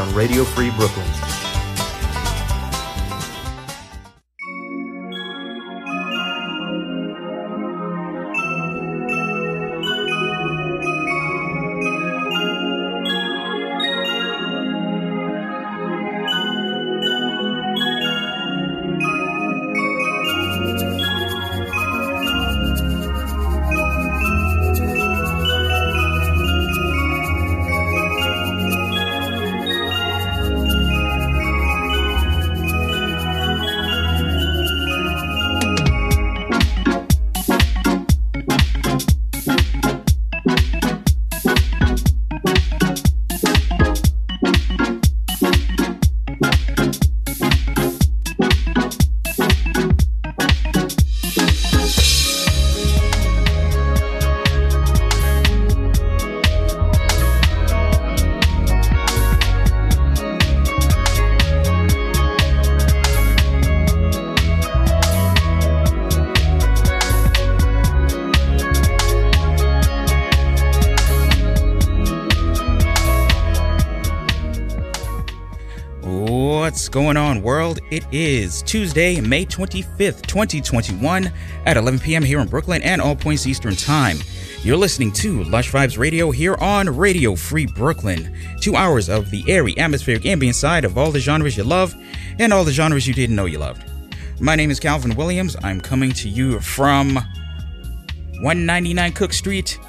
on Radio Free Brooklyn. It is Tuesday, May 25th, 2021, at 11 p.m. here in Brooklyn and all points Eastern Time. You're listening to Lush Vibes Radio here on Radio Free Brooklyn. Two hours of the airy, atmospheric, ambient side of all the genres you love and all the genres you didn't know you loved. My name is Calvin Williams. I'm coming to you from 199 Cook Street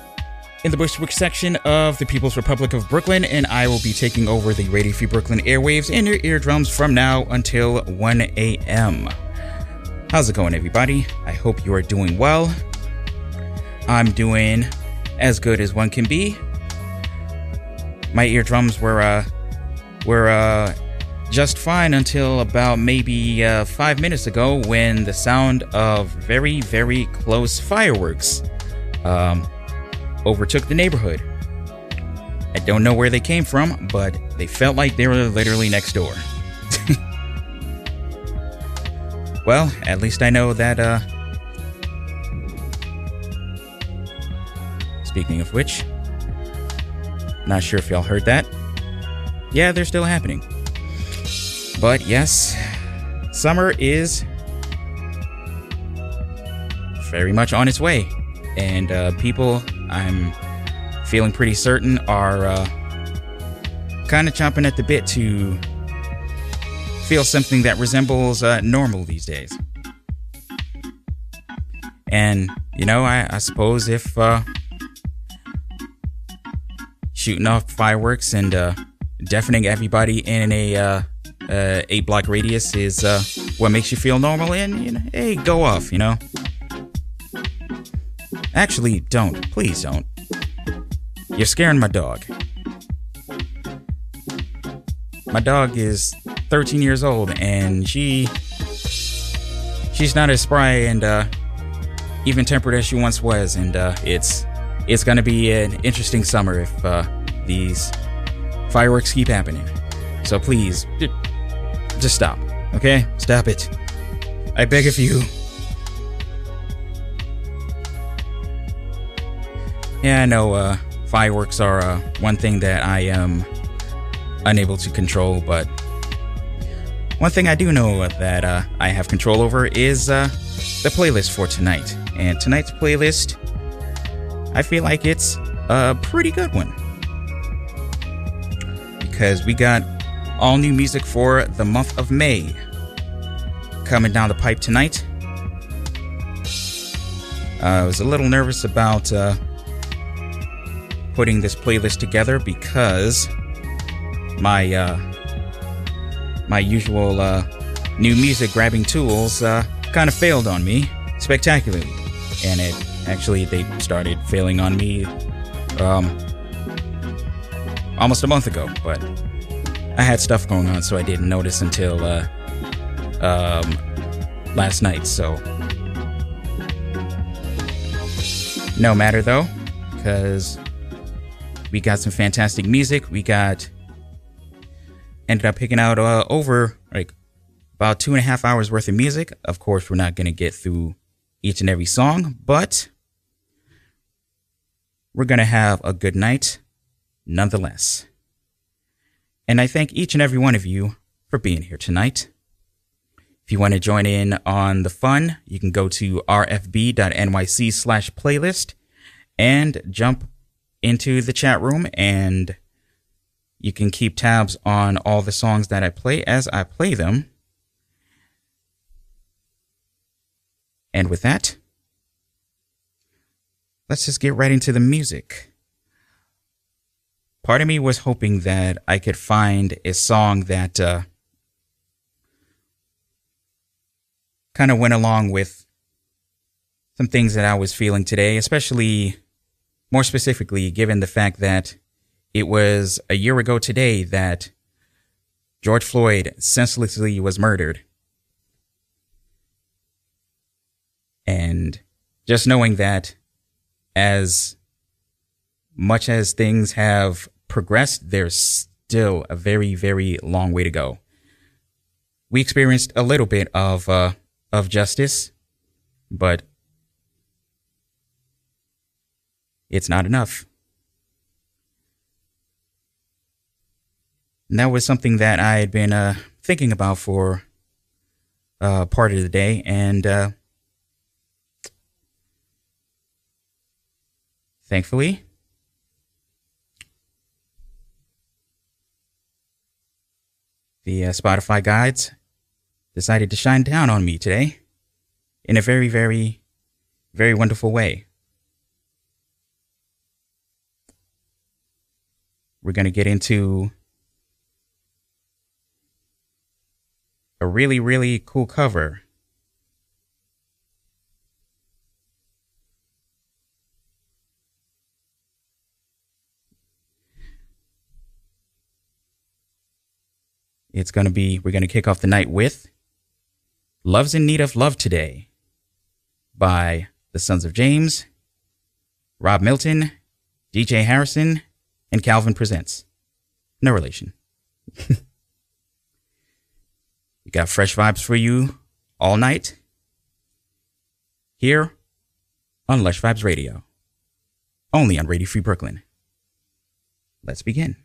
in the Bushwick section of the People's Republic of Brooklyn, and I will be taking over the Radio Free Brooklyn airwaves in your eardrums from now until 1 a.m. How's it going, everybody? I hope you are doing well. I'm doing as good as one can be. My eardrums were uh, were uh, just fine until about maybe uh, five minutes ago when the sound of very, very close fireworks um, overtook the neighborhood. I don't know where they came from, but they felt like they were literally next door. well, at least I know that, uh. Speaking of which, not sure if y'all heard that. Yeah, they're still happening. But yes, summer is very much on its way, and uh, people I'm feeling pretty certain are uh, kind of chomping at the bit to feel something that resembles uh, normal these days. And, you know, I, I suppose if uh, shooting off fireworks and uh, deafening everybody in a uh, uh, eight block radius is uh, what makes you feel normal, and, you know, hey, go off, you know? Actually, don't. Please don't. You're scaring my dog. My dog is 13 years old and she she's not as spry and uh, even tempered as she once was and uh, it's it's going to be an interesting summer if uh, these fireworks keep happening. So please just stop. Okay? Stop it. I beg of you. Yeah, I know uh, fireworks are uh, one thing that I am unable to control, but one thing I do know that uh, I have control over is uh, the playlist for tonight. And tonight's playlist, I feel like it's a pretty good one. Because we got all new music for the month of May coming down the pipe tonight. Uh, I was a little nervous about uh, putting this playlist together because my uh, my usual uh, new music grabbing tools uh, kind of failed on me spectacularly, and it actually they started failing on me um, almost a month ago. But I had stuff going on, so I didn't notice until uh, um, last night. So no matter though, because we got some fantastic music. We got ended up picking out uh, over like about two and a half hours worth of music. Of course, we're not to get through each and every song, but we're to have a good night nonetheless. And I thank each and every one of you for being here tonight. If you want to join in on the fun, you can go to rfb.nyc slash playlist and jump into the chat room and you can keep tabs on all the songs that I play as I play them. And with that, let's just get right into the music. Part of me was hoping that I could find a song that uh, kind of went along with some things that I was feeling today, especially more specifically, given the fact that it was a year ago today that George Floyd senselessly was murdered. And just knowing that as much as things have progressed, there's still a very, very long way to go. We experienced a little bit of, uh, of justice, but it's not enough. And that was something that I had been uh, thinking about for uh, part of the day, and uh, thankfully, the uh, Spotify guides decided to shine down on me today in a very, very, very wonderful way. We're going to get into a really, really cool cover. It's going to be, we're going to kick off the night with Love's in Need of Love Today by the Sons of James, Rob Milton, DJ Harrison, and Calvin Presents. No relation. We got fresh vibes for you all night here on Lush Vibes Radio, only on Radio Free Brooklyn. Let's begin.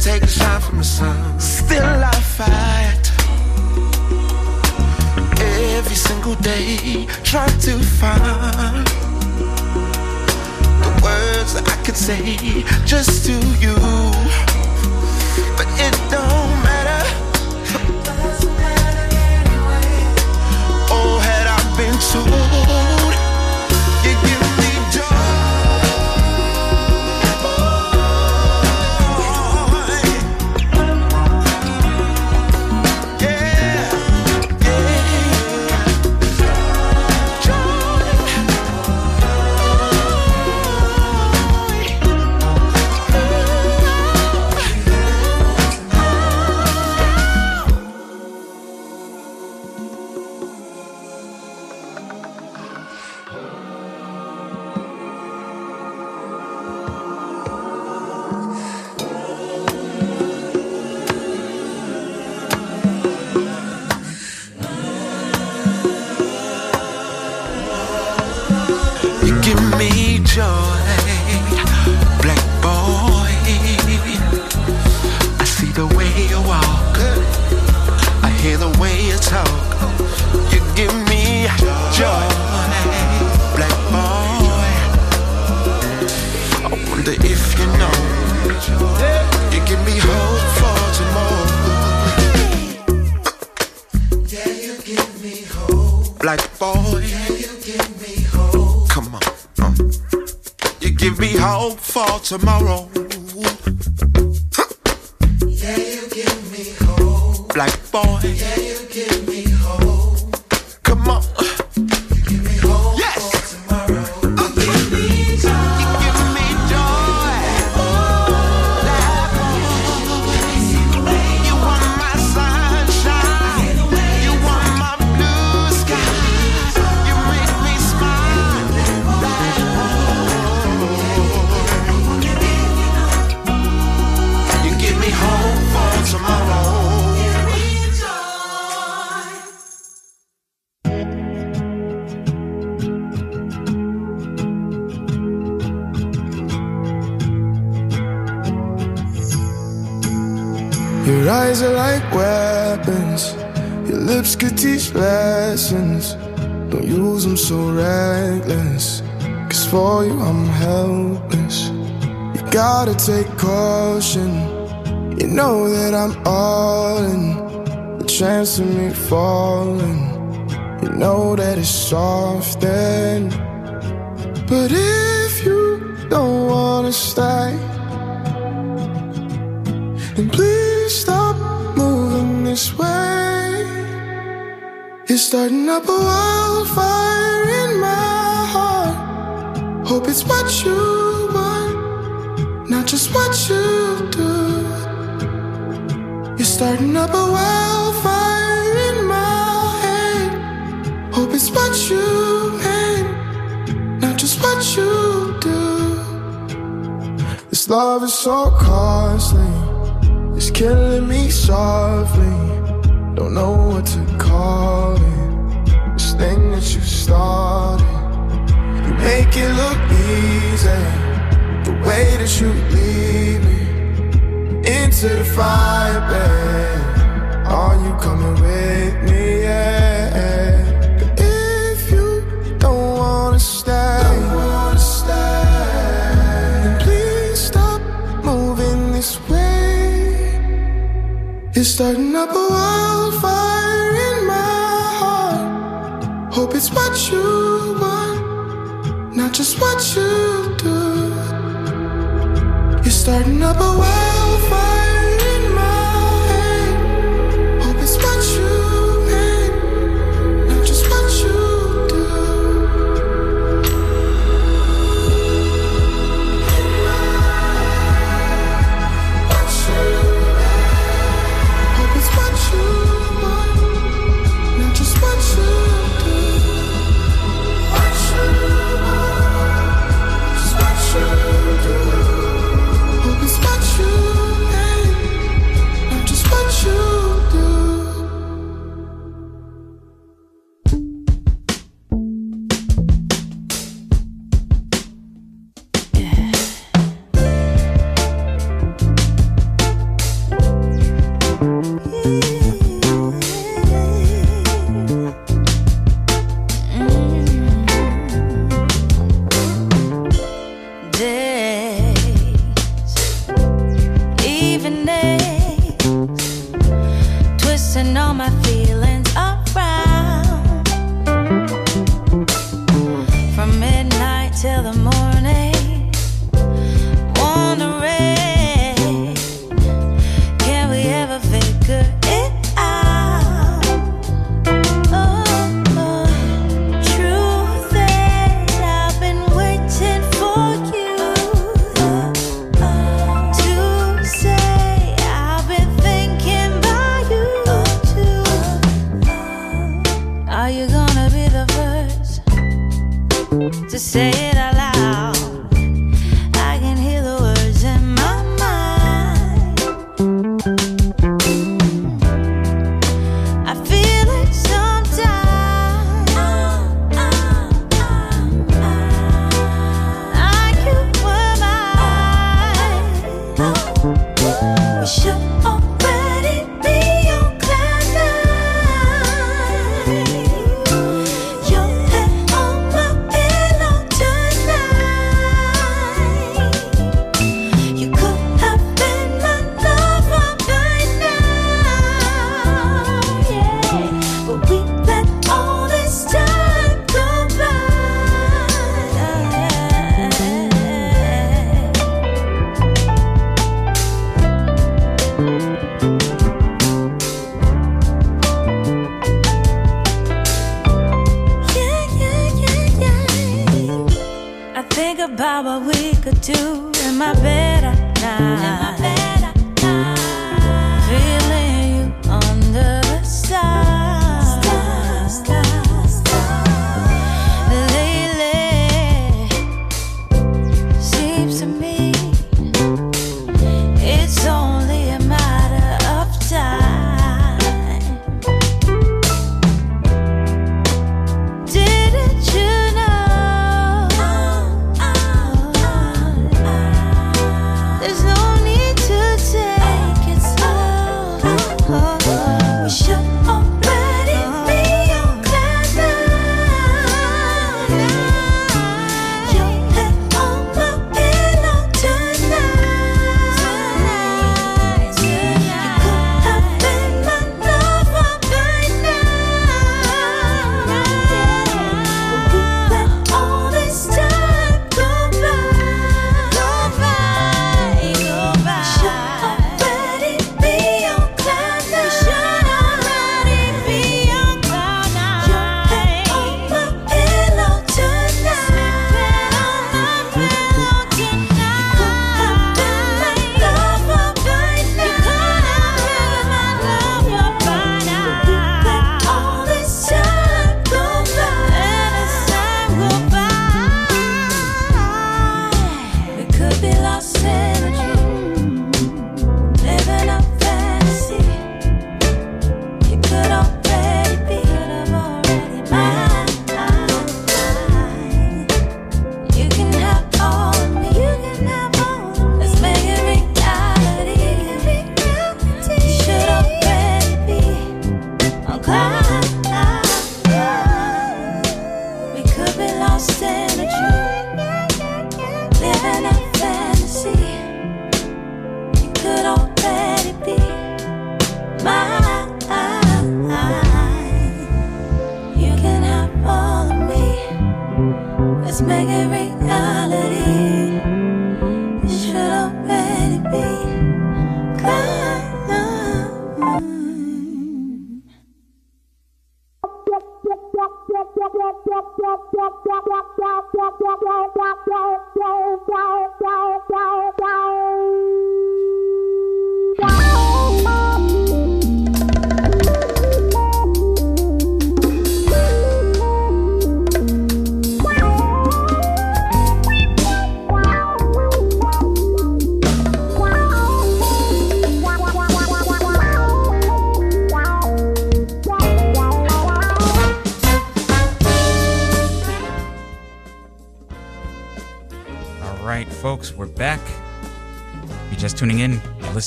take a shine from the sun. Still I fight every single day, trying to find the words that I could say just to you, but it don't matter. It matter anyway. Oh, had I been told. starting up a wildfire in my heart. Hope it's what you want, not just what you do. You're starting up a wildfire in my head. Hope it's what you mean, not just what you do. This love is so costly, it's killing me softly. Don't know what to call it. it look easy. The way that you lead me into the fire, babe. Are you coming with me? Yeah. But if you don't wanna stay, don't wanna stay. Then please stop moving this way. It's starting up a wildfire in my heart. Hope it's what you not just what you do. You're starting up a war.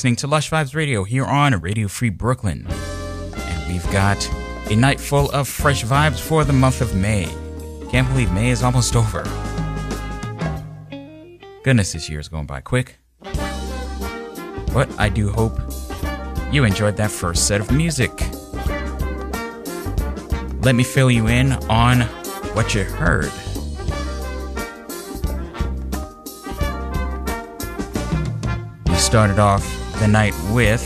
Listening to Lush Vibes Radio here on Radio Free Brooklyn. And we've got a night full of fresh vibes for the month of May. Can't believe May is almost over. Goodness, this year is going by quick. But I do hope you enjoyed that first set of music. Let me fill you in on what you heard. We started off the night with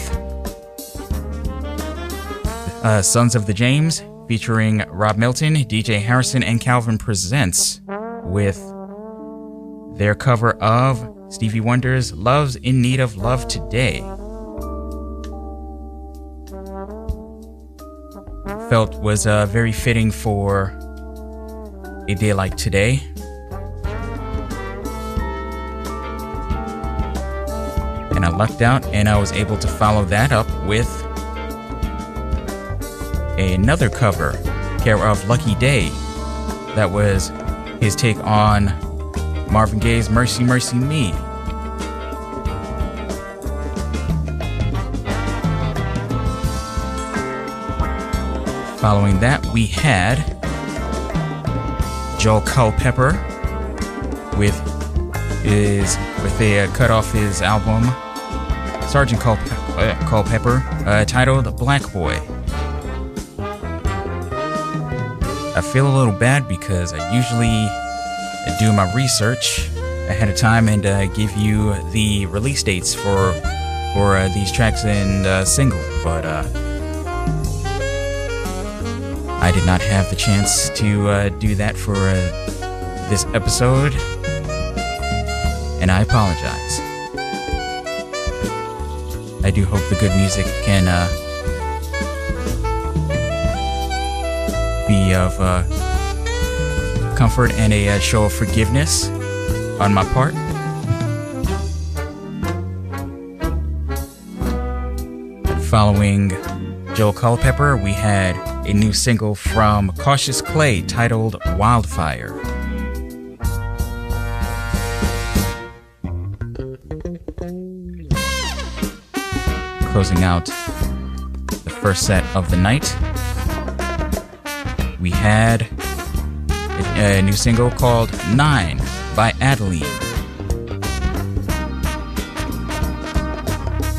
uh, Sons of the James featuring Rob Milton, DJ Harrison, and Calvin Presents with their cover of Stevie Wonder's Love's in Need of Love Today. Felt was uh, very fitting for a day like today. Lucked out and I was able to follow that up with another cover, care of Lucky Daye. That was his take on Marvin Gaye's Mercy, Mercy Me. Following that, we had Joel Culpepper with his with a cut off his album Sergeant Cul- uh, Culpepper, uh, titled Black Boy. I feel a little bad because I usually do my research ahead of time and uh, give you the release dates for for uh, these tracks and uh, single, but uh, I did not have the chance to uh, do that for uh, this episode, and I apologize. I do hope the good music can uh, be of uh, comfort and a uh, show of forgiveness on my part. Following Joel Culpepper, we had a new single from Cautious Clay titled Wildfire. Closing out the first set of the night, we had a, a new single called Nine by Adeline.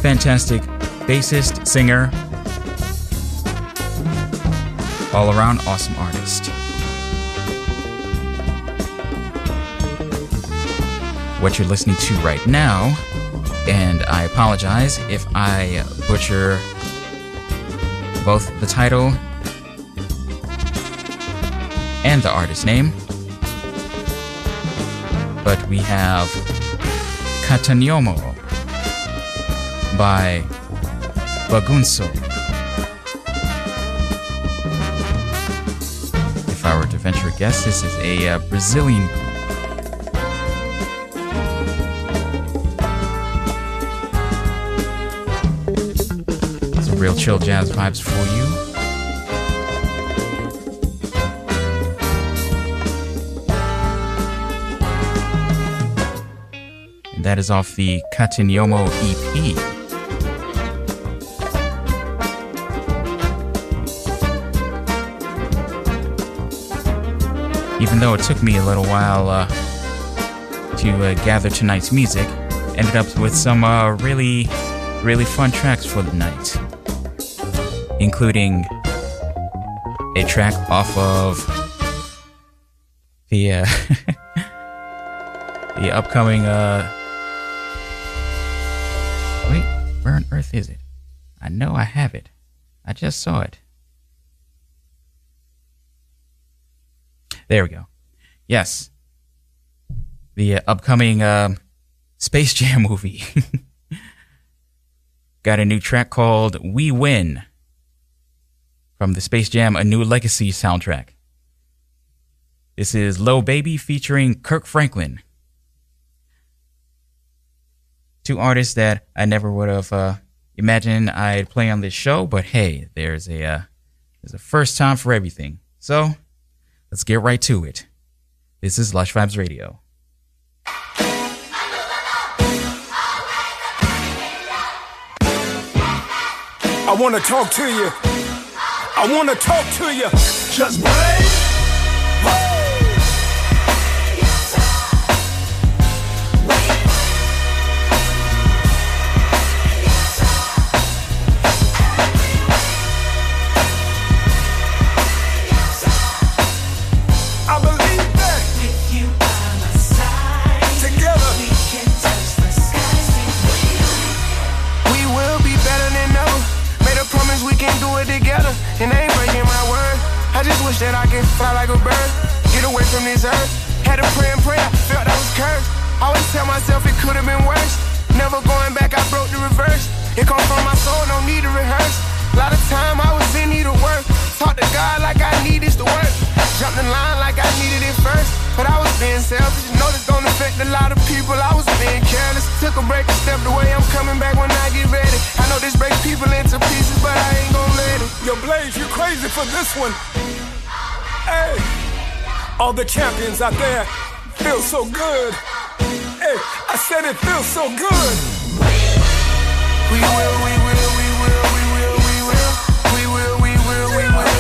Fantastic bassist, singer, all around awesome artist. What you're listening to right now and I apologize if I butcher both the title and the artist name. But we have Catagnomo by Bagunço. If I were to venture a guess, this is a uh, Brazilian real chill jazz vibes for you. And that is off the Catagnomo EP. Even though it took me a little while uh, to uh, gather tonight's music, ended up with some uh, really, really fun tracks for the night including a track off of the uh, the upcoming uh wait where on earth is it? I know i have it. I just saw it. There we go. Yes. The uh, upcoming uh, space jam movie. Got a new track called we win from the space jam a new legacy soundtrack this is Lil Baby featuring Kirk Franklin two artists that I never would have uh, imagined I'd play on this show. But hey, there's a uh, there's a first time for everything. So let's get right to it. This is Lush Vibes Radio. I want to talk to you. I want to talk to you. Just break. That I could fly like a bird, get away from this earth. Had to pray and pray, I felt I was cursed. Always tell myself it could have been worse. Never going back, I broke the reverse. It come from my soul, no need to rehearse. A lot of time I was in need of work. Talk to God like I need this to work. Jumped in line like I needed it first. But I was being selfish. Know this don't affect a lot of people. I was being careless. Took a break and stepped away. I'm coming back when I get ready. I know this breaks people into pieces, but I ain't gon' let it. Yo, Blaze, you crazy for this one. Hey, all the champions out there feel so good. Hey, I said it feels so good. We will, we will, we will, we will, we will, we will, we will, we will.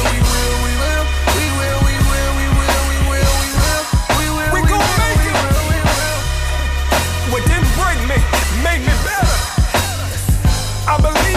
I believe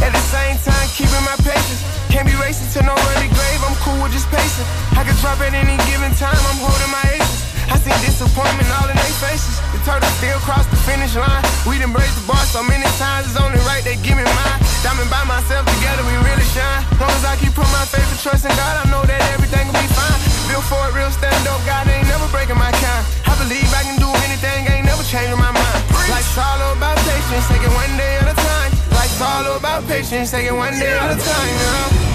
at the same time keeping my patience. Can't be racing to no early grave, I'm cool with just pacing. I can drop at any given time, I'm holding my aces. I see disappointment all in their faces. The turtle still cross the finish line. We done braced the bar so many times, it's only right they give me mine. Diamond by myself, together we really shine. Long as I keep putting my faith and trust in God, I know that everything will be fine. Built for it, real stand up, God ain't never breaking my kind. I believe I can do anything, ain't never changing my mind. Life's all about patience, take it one day at a time. Life's all about patience, taking one day at a time, you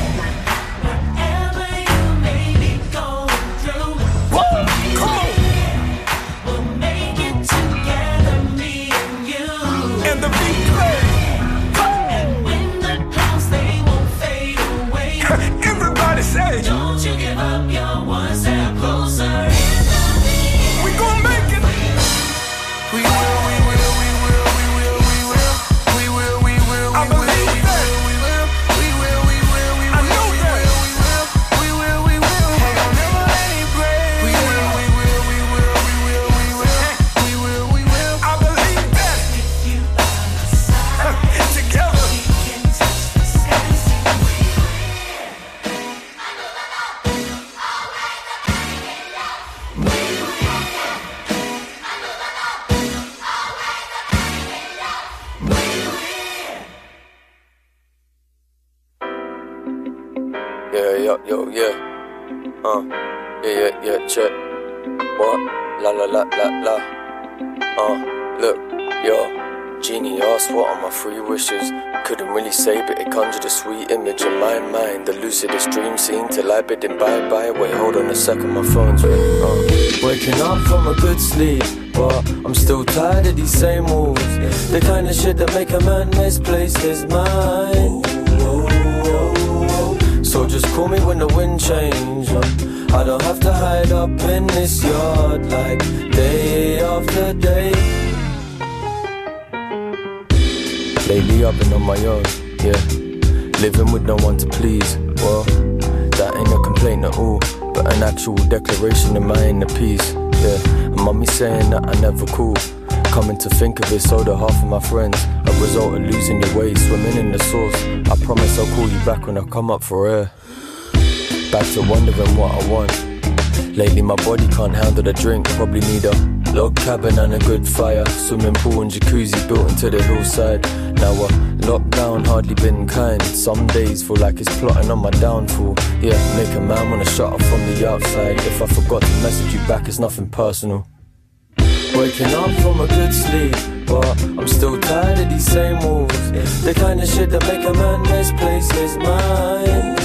say, but it conjured a sweet image in my mind. The lucidest dream scene till I bid him bye bye. Wait, hold on a second, my phone's ringing. Waking up from a good sleep, but I'm still tired of these same moves. The kind of shit that make a man misplace his mind. So just call me when the wind change. I don't have to hide up in this yard like day after day. Lately I've been on my own, yeah. Living with no one to please. Well, that ain't a complaint at all, but an actual declaration of my inner peace. Yeah, and mommy saying that I never cool. Coming to think of it, so do half of my friends. A result of losing your way, swimming in the source. I promise I'll call you back when I come up for air. Back to wondering what I want. Lately my body can't handle the drink, probably need a log cabin and a good fire. Swimming pool and jacuzzi built into the hillside. Now a lockdown hardly been kind. Some days feel like it's plotting on my downfall. Yeah, make a man wanna shut off from the outside. If I forgot to message you back, it's nothing personal. Waking up from a good sleep, but I'm still tired of these same moves. The kind of shit that make a man misplace his mind.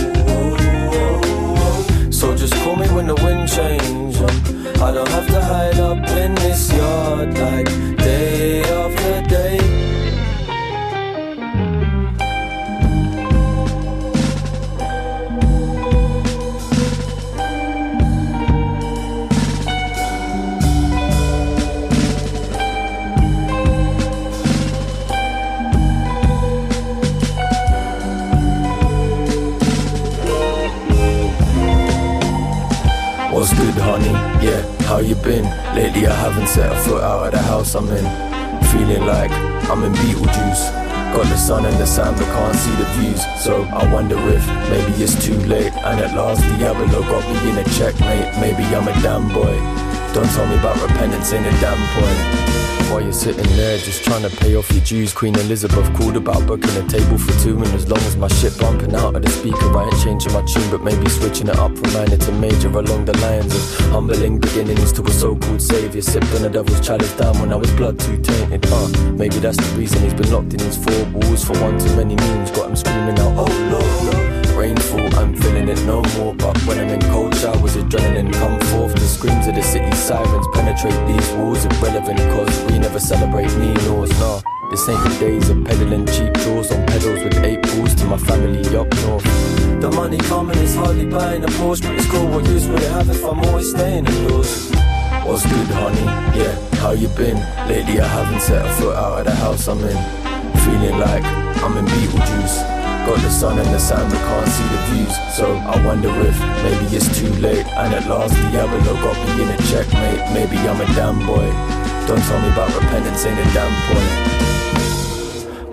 So just call me when the wind changes. Um, I don't have to hide up in this yard like day after day. What's good, honey? How you been? Lately I haven't set a foot out of the house I'm in. Feeling like I'm in Beetlejuice. Got the sun and the sand but can't see the views. So I wonder if maybe it's too late. And at last Diablo got me in a checkmate. Maybe I'm a damn boy. Don't tell me about repentance, ain't a damn point. While you're sitting there just trying to pay off your dues, Queen Elizabeth called about booking a table for two. And as long as my shit bumping out of the speaker, I ain't changing my tune, but maybe switching it up from minor to major along the lines of humbling beginnings to a so called savior. Sipped on the devil's chalice down when I was blood too tainted. Uh, maybe that's the reason he's been locked in his four walls for one too many moons. Got him screaming out, oh Lord. Rainfall, I'm feeling it no more. But when I'm in cold showers, adrenaline come forth. The screams of the city sirens penetrate these walls. Irrelevant, cause we never celebrate me nors. Nah, this ain't the days of peddling cheap jaws on pedals with eight balls to my family up north. The money coming is hardly buying a Porsche, but it's cool. What use would it have if I'm always staying indoors? What's good, honey? Yeah, how you been? Lately, I haven't set a foot out of the house I'm in. Feeling like I'm in Beetlejuice. Got the sun and the sand, but can't see the views. So I wonder if maybe it's too late. And at last, the Diablo got me in a checkmate. Maybe I'm a damn boy. Don't tell me about repentance, ain't a damn point.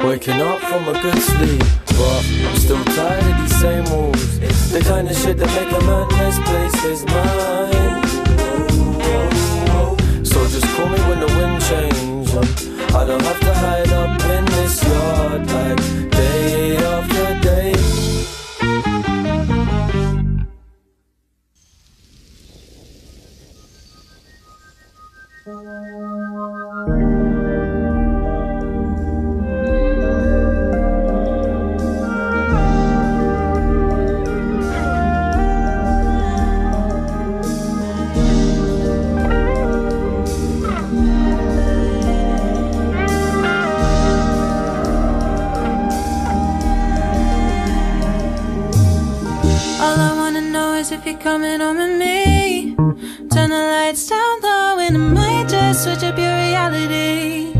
Waking up from a good sleep, but I'm still tired of these same moves. The kind of shit that make a man misplace his mind. So just call me when the wind changes. I don't have to hide up in this yard like day coming home with me. Turn the lights down low and I might just switch up your reality.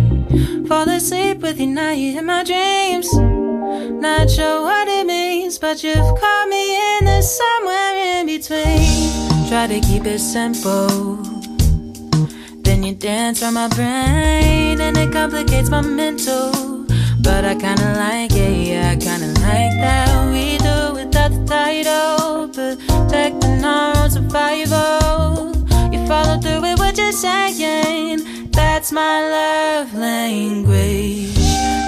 Fall asleep with you now, you in my dreams. Not sure what it means, but you've caught me in the somewhere in between. Try to keep it simple. Then you dance on my brain and it complicates my mental. But I kinda like it, yeah, I kinda like that we do without the title. Protecting our own survival. You follow through with what you're saying. That's my love language.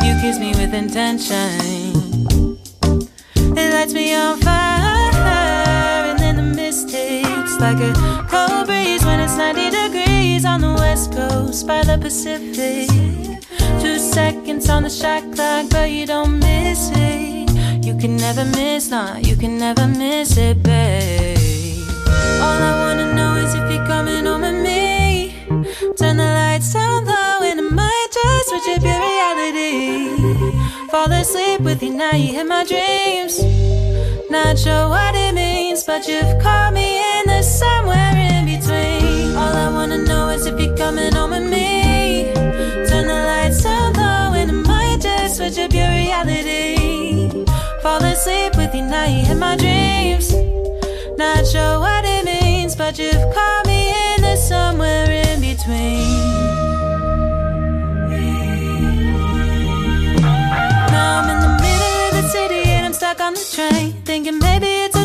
You kiss me with intention. It lights me on fire, and then the mist hits like a cold breeze when it's 90 degrees on the west coast by the Pacific. Two seconds on the shot clock, but you don't miss it. You can never miss, nah, you can never miss it, babe. All I wanna know is if you're coming home with me. Turn the lights down low, and I might just switch up your reality. Fall asleep with you now, you in my dreams. Not sure what it means, but you've caught me in the somewhere in between. All I wanna know is if you're coming home with me. Turn the lights down low, and I might just switch up your reality. Fall asleep with you now, you in my dreams. Not sure what it but you've caught me in the somewhere in between. Now I'm in the middle of the city and I'm stuck on the train. Thinking maybe it's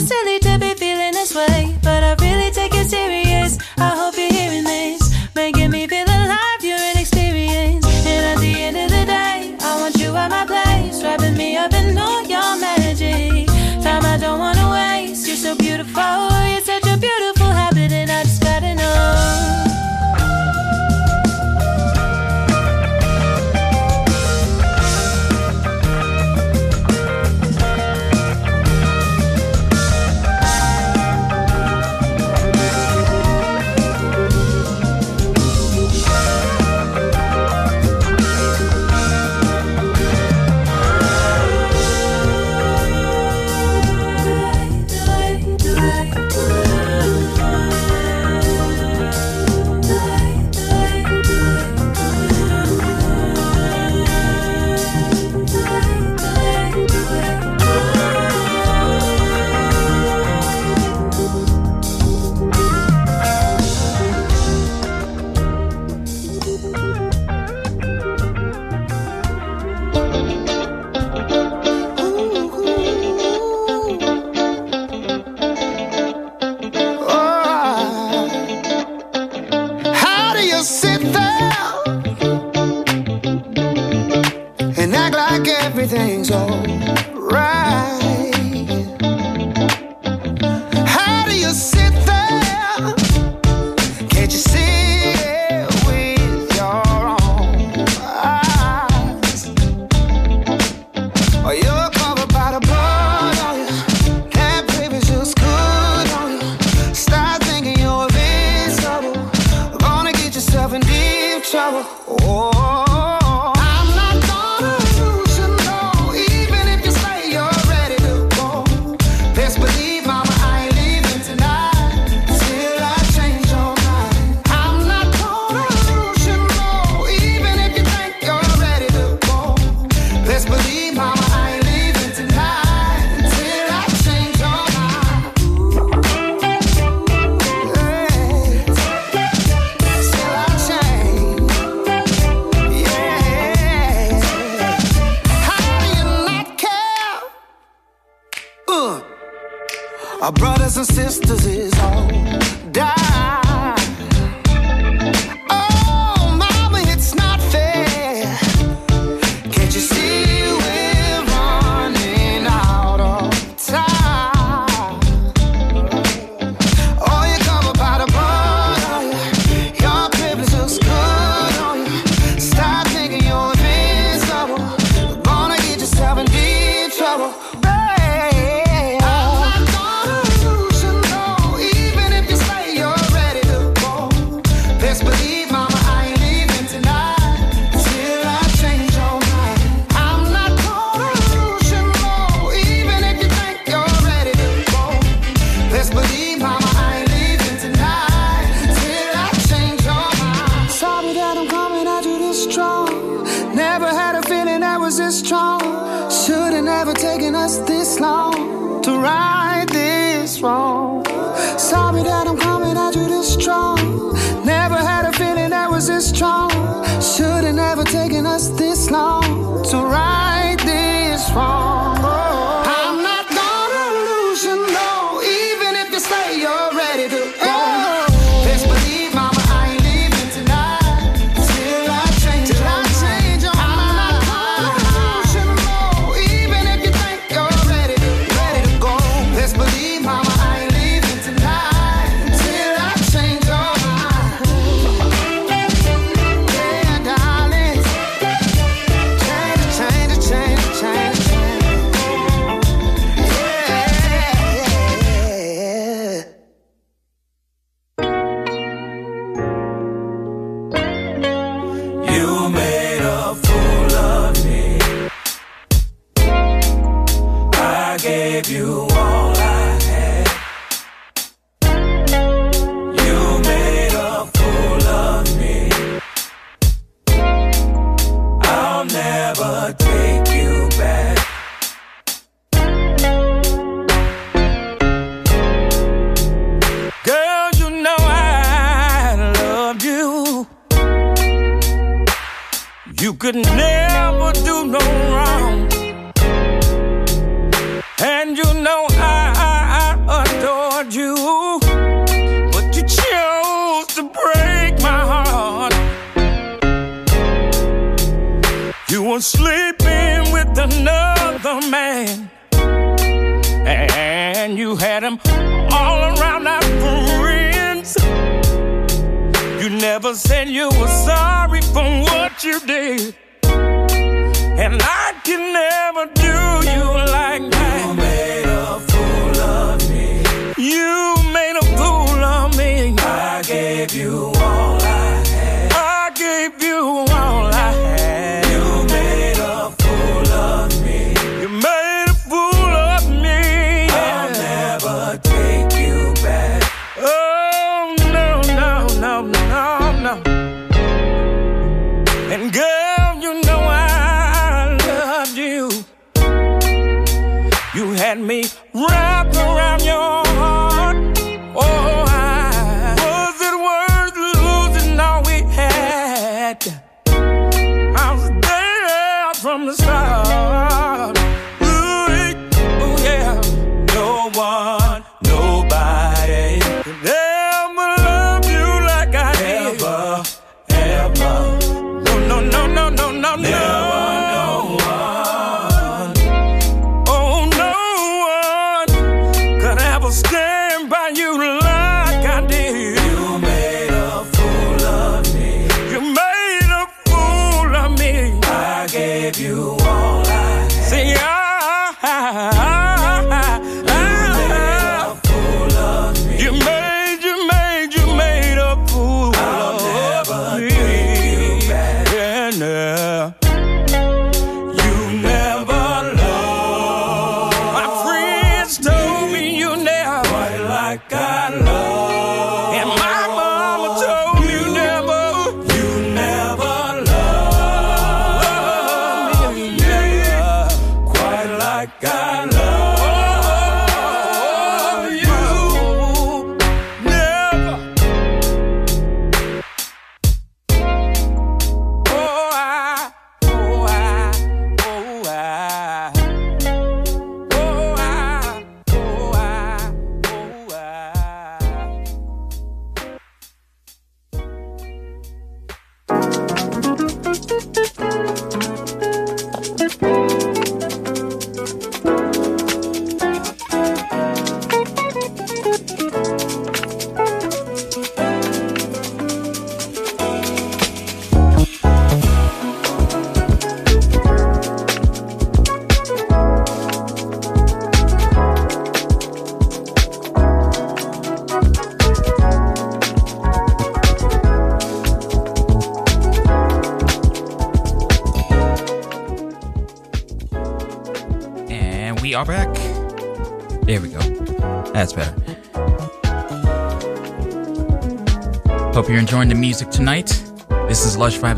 shower. Oh.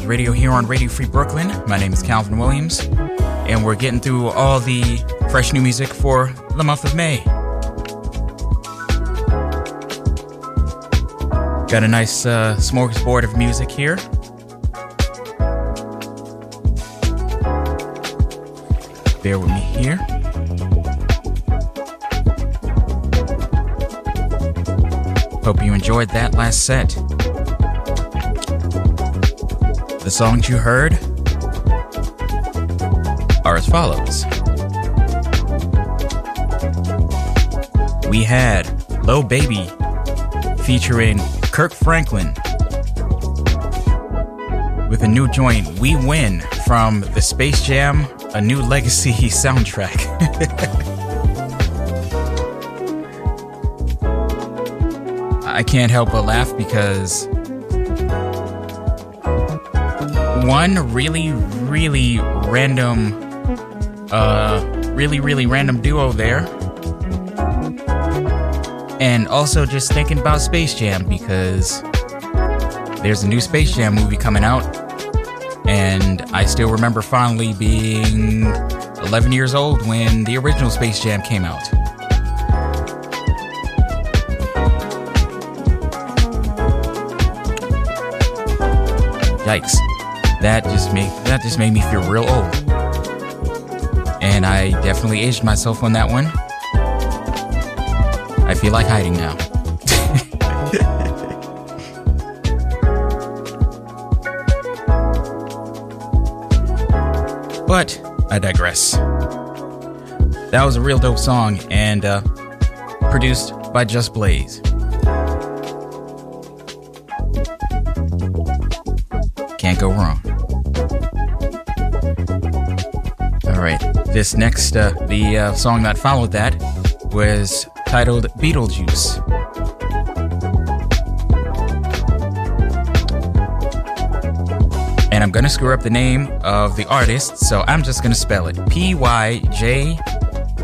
Radio here on Radio Free Brooklyn. My name is Calvin Williams, and we're getting through all the fresh new music for the month of May. Got a nice uh, smorgasbord of music here. Bear with me here. Hope you enjoyed that last set. The songs you heard are as follows. We had Lil Baby featuring Kirk Franklin with a new joint, We Win, from the Space Jam A New Legacy soundtrack. I can't help but laugh because one really, really random, uh, really, really random duo there. And also just thinking about Space Jam because there's a new Space Jam movie coming out. And I still remember fondly being 11 years old when the original Space Jam came out. Yikes that just made that just made me feel real old. And I definitely aged myself on that one. I feel like hiding now. but I digress. That was a real dope song and uh, produced by Just Blaze. Can't go wrong. This next, uh, the uh, song that followed that was titled Beetlejuice. And I'm gonna screw up the name of the artist, so I'm just gonna spell it P Y J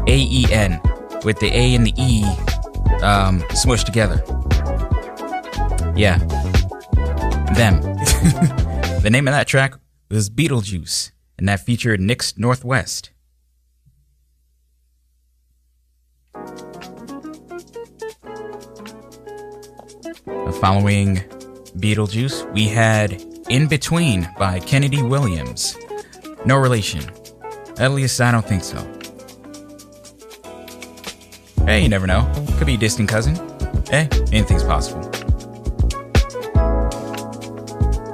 A E N with the A and the E um, smushed together. Yeah, them. the name of that track was Beetlejuice, and that featured Nix Northwest. Following Beetlejuice, we had In Between by Kennedy Williams. No relation. At least I don't think so. Hey, you never know. Could be a distant cousin. Hey, anything's possible.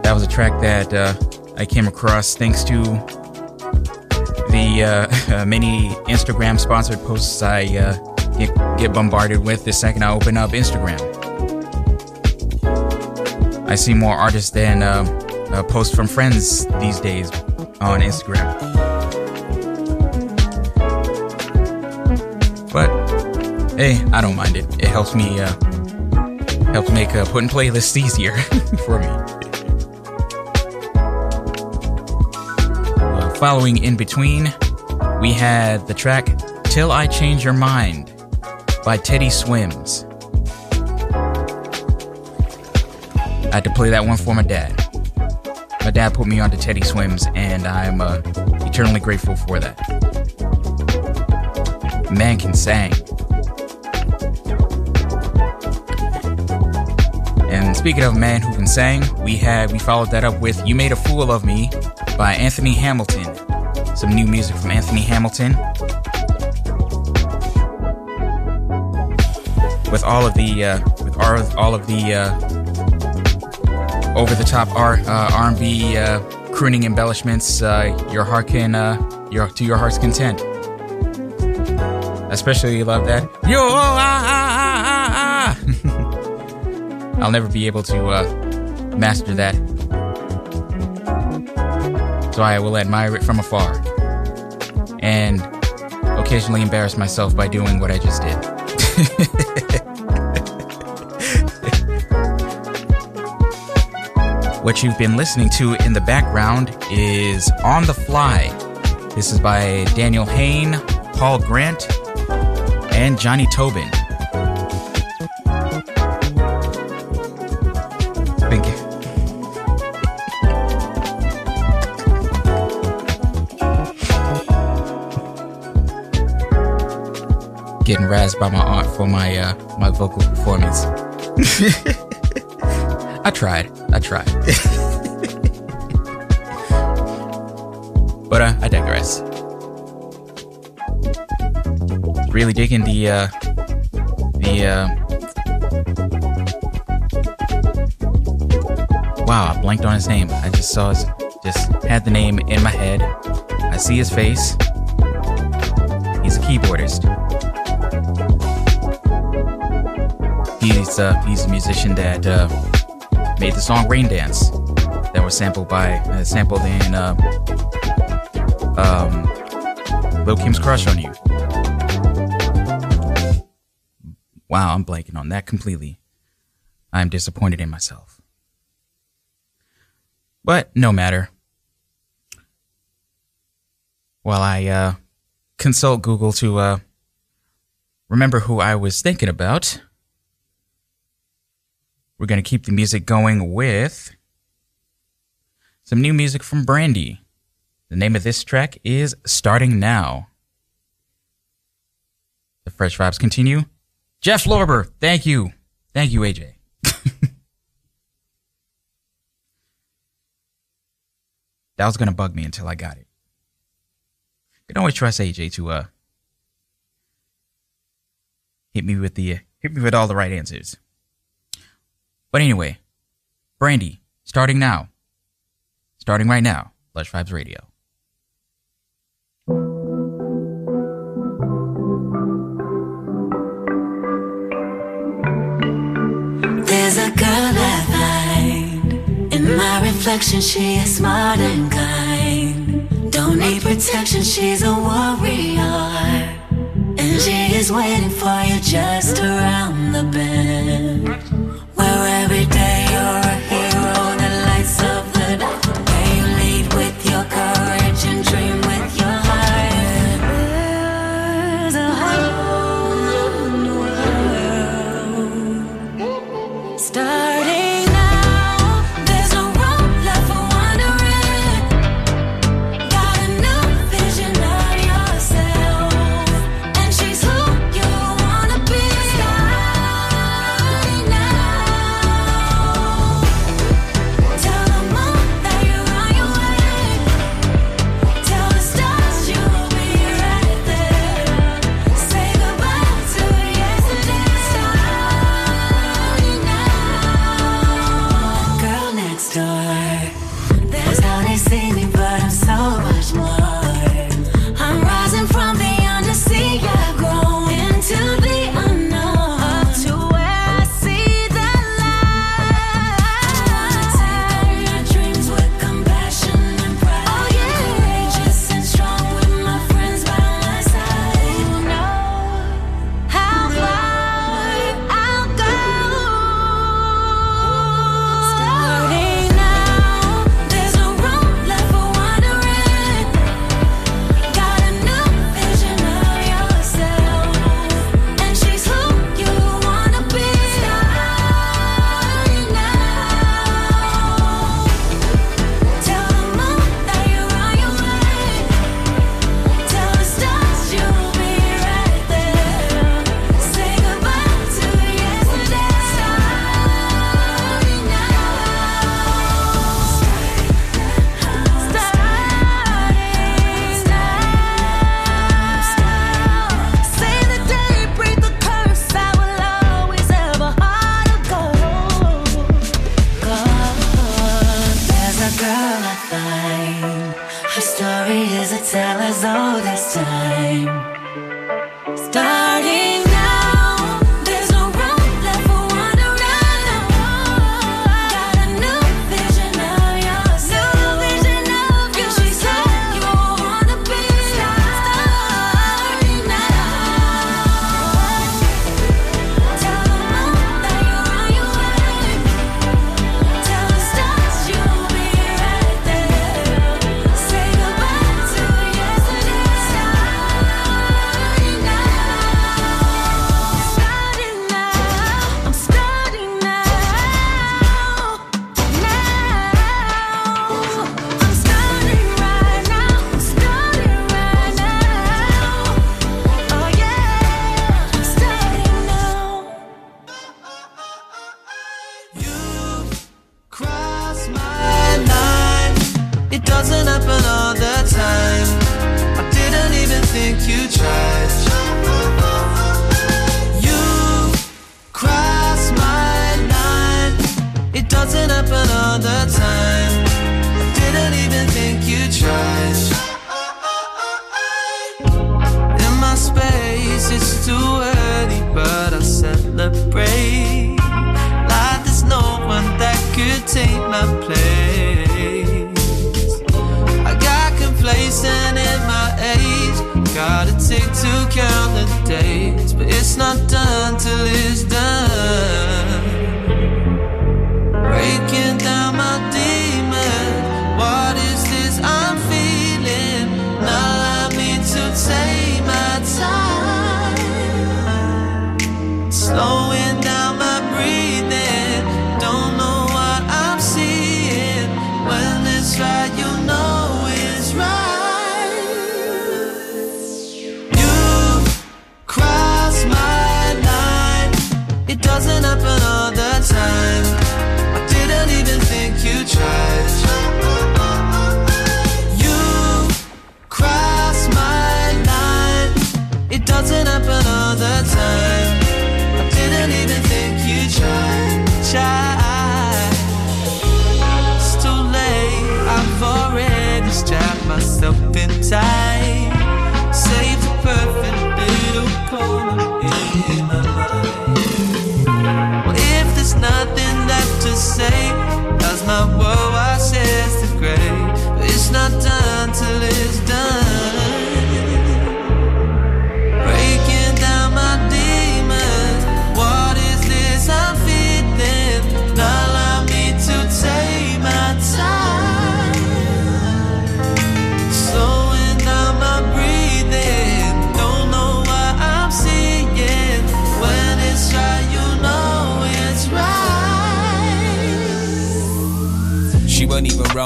That was a track that uh, I came across thanks to the uh, many Instagram sponsored posts I uh, get, get bombarded with the second I open up Instagram. I see more artists than uh, uh, posts from friends these days on Instagram. But hey, I don't mind it. It helps me uh, helps make uh, putting playlists easier for me. Uh, following in between, we had the track "Till I Change Your Mind" by Teddy Swims. I had to play that one for my dad. My dad put me onto Teddy Swims, and I'm uh, eternally grateful for that. Man can sing. And speaking of man who can sing, we had we followed that up with "You Made a Fool of Me" by Anthony Hamilton. Some new music from Anthony Hamilton. With all of the uh, with all of the uh, over the top R uh, R&B uh, crooning embellishments, uh, your heart can your to your heart's content. Especially you love that yo ah, ah, ah, ah. I'll never be able to master that, so I will admire it from afar and occasionally embarrass myself by doing what I just did. What you've been listening to in the background is On the Fly. This is by Daniel Hayn, Paul Grant, and Jonny Tobin. Thank you. Getting razzed by my aunt for my uh, my vocal performance. I tried. I tried. but uh, I digress. Really digging the uh, the uh, wow. I blanked on his name. I just saw his, just had the name in my head. I see his face. He's a keyboardist. He's uh, he's a musician that uh, made the song Rain Dance that was sampled by uh, sampled in uh, um, Lil Kim's Crush on You. Wow, I'm blanking on that completely. I'm disappointed in myself. But no matter. While I uh, consult Google to uh, remember who I was thinking about, we're going to keep the music going with some new music from Brandy. The name of this track is Starting Now. The Fresh Vibes continue. Jeff Lorber, thank you. Thank you, AJ. that was going to bug me until I got it. You can always trust AJ to uh hit me with the uh, hit me with all the right answers. But anyway, Brandy, starting now. Starting right now, Lush Vibes Radio. There's a girl I find in my reflection. She is smart and kind. Don't need protection. She's a warrior. And she is waiting for you just around the bend every day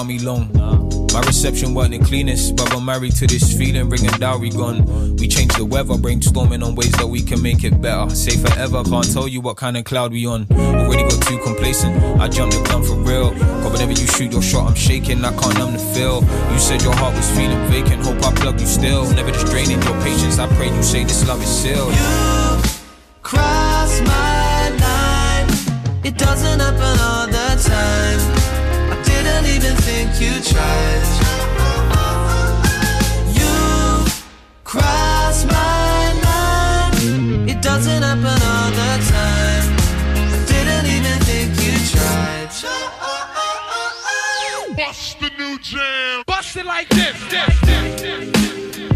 allow me long, My reception wasn't the cleanest, but I'm married to this feeling, bringing dowry gone. We changed the weather, brainstorming on ways that we can make it better. Say forever, can't tell you what kind of cloud we on. Already got too complacent, I jumped the gun for real. But whenever you shoot your shot, I'm shaking, I can't numb the feel. You said your heart was feeling vacant, hope I plug you still. Never just draining your patience, I pray you say this love is sealed. You cross my line, it doesn't happen all the time didn't even think you tried. You cross my mind. It doesn't happen all the time. Didn't even think you tried. Bust the new jam. Bust it like this, this, this, this.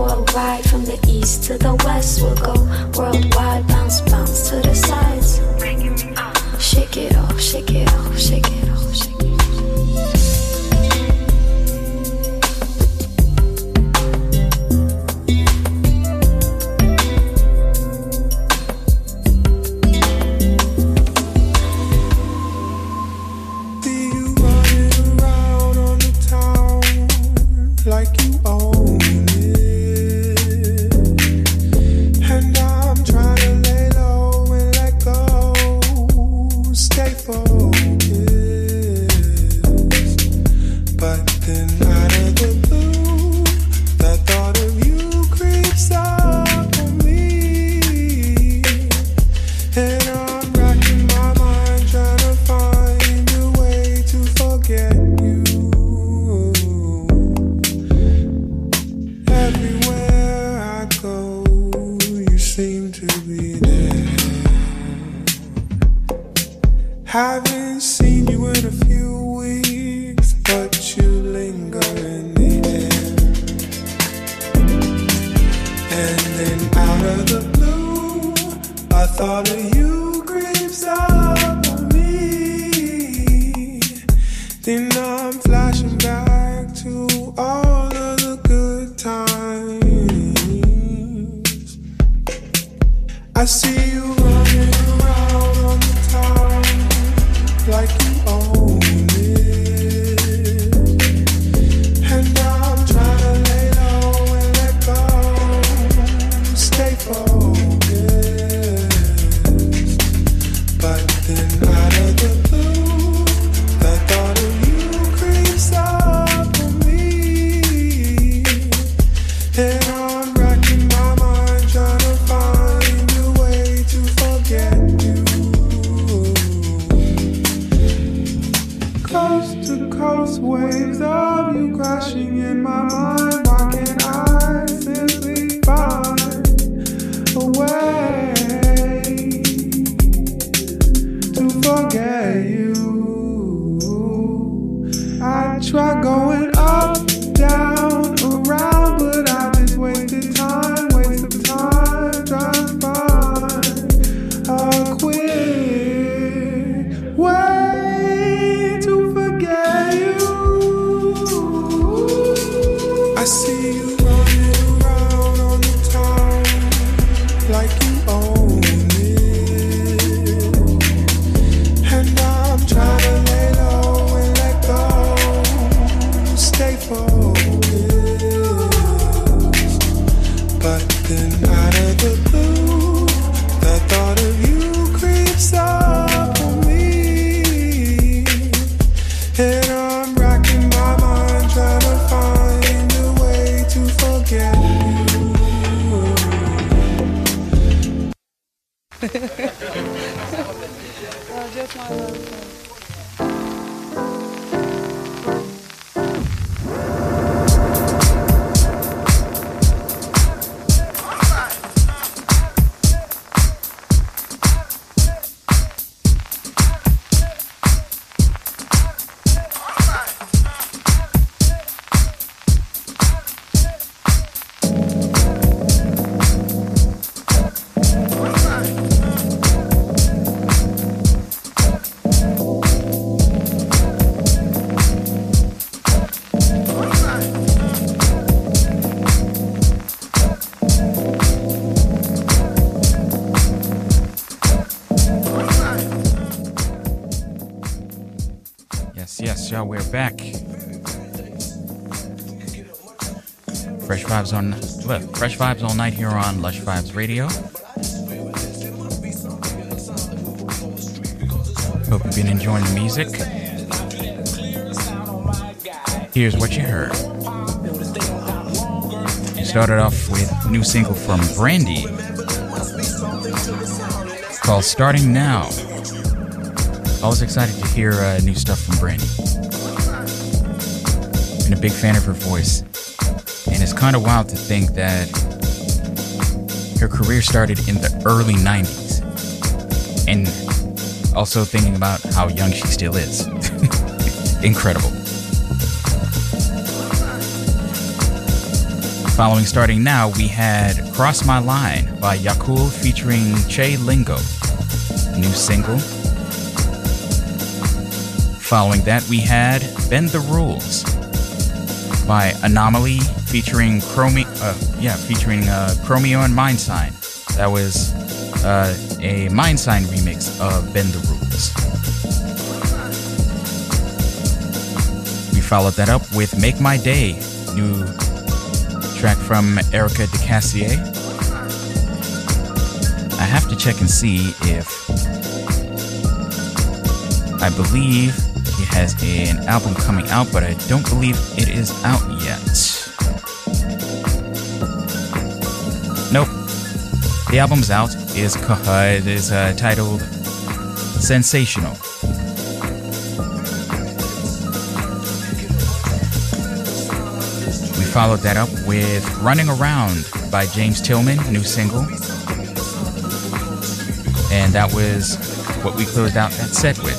Worldwide, from the east to the west. We'll go worldwide, bounce, bounce to the sides. Shake it off, shake it off, shake it off. Vibes on look, Fresh Vibes all night here on Lush Vibes Radio. Hope you've been enjoying the music. Here's what you heard. We started off with a new single from Brandy called Starting Now. Always excited to hear uh, new stuff from Brandy. Big fan of her voice. And it's kind of wild to think that her career started in the early 90s. And also thinking about how young she still is. Incredible. Following starting now, we had Cross My Line by Yakul featuring Che Lingo. New single. Following that, we had Bend the Rules by Anomalie featuring Chromie, uh, yeah, featuring uh, Chromeo and Mndsgn. That was uh, a Mndsgn remix of Bend the Rules. We followed that up with Make My Day, new track from Erika de Casier. I have to check and see if I believe he has an album coming out, but I don't believe it is out Nope. The album's out. is uh, it is uh, titled Sensational. We followed that up with Running Around by James Tillman, new single. And that was what we closed out that set with.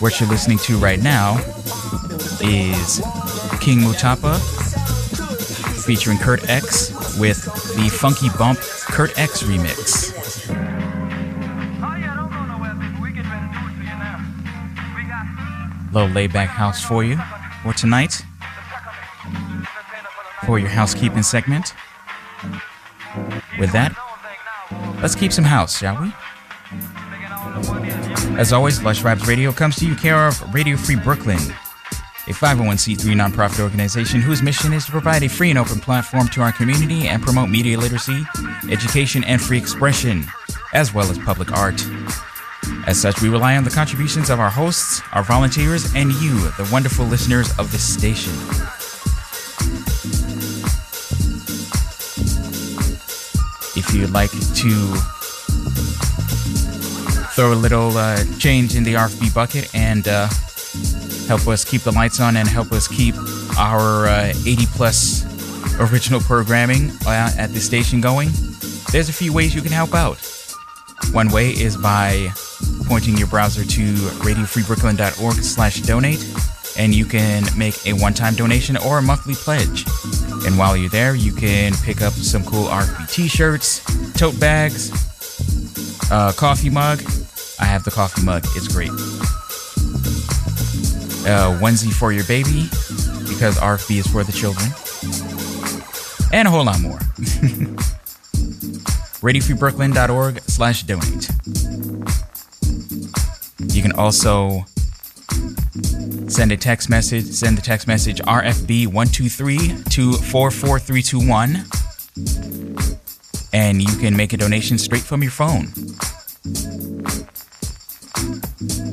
What you're listening to right now is King Mutapa featuring Kurt X with the Funky Bump Kurt X remix. Little layback house for you for tonight. For your housekeeping segment. With that, let's keep some house, shall we? As always, Lush Vibes Radio comes to you care of Radio Free Brooklyn a 501c3 nonprofit organization whose mission is to provide a free and open platform to our community and promote media literacy, education, and free expression, as well as public art. As such, we rely on the contributions of our hosts, our volunteers, and you, the wonderful listeners of this station. If you'd like to throw a little uh, change in the RFB bucket and uh, help us keep the lights on and help us keep our uh, 80 plus original programming uh, at the station going, there's a few ways you can help out. One way is by pointing your browser to radiofreebrooklyn.org slash donate, and you can make a one-time donation or a monthly pledge. And while you're there, you can pick up some cool RFB t-shirts, tote bags, a coffee mug. I have the coffee mug. It's great uh, onesie for your baby because RFB is for the children, and a whole lot more. RadioFreeBrooklyn.org slash donate. You can also send a text message. Send the text message RFB123 to 44321 and you can make a donation straight from your phone.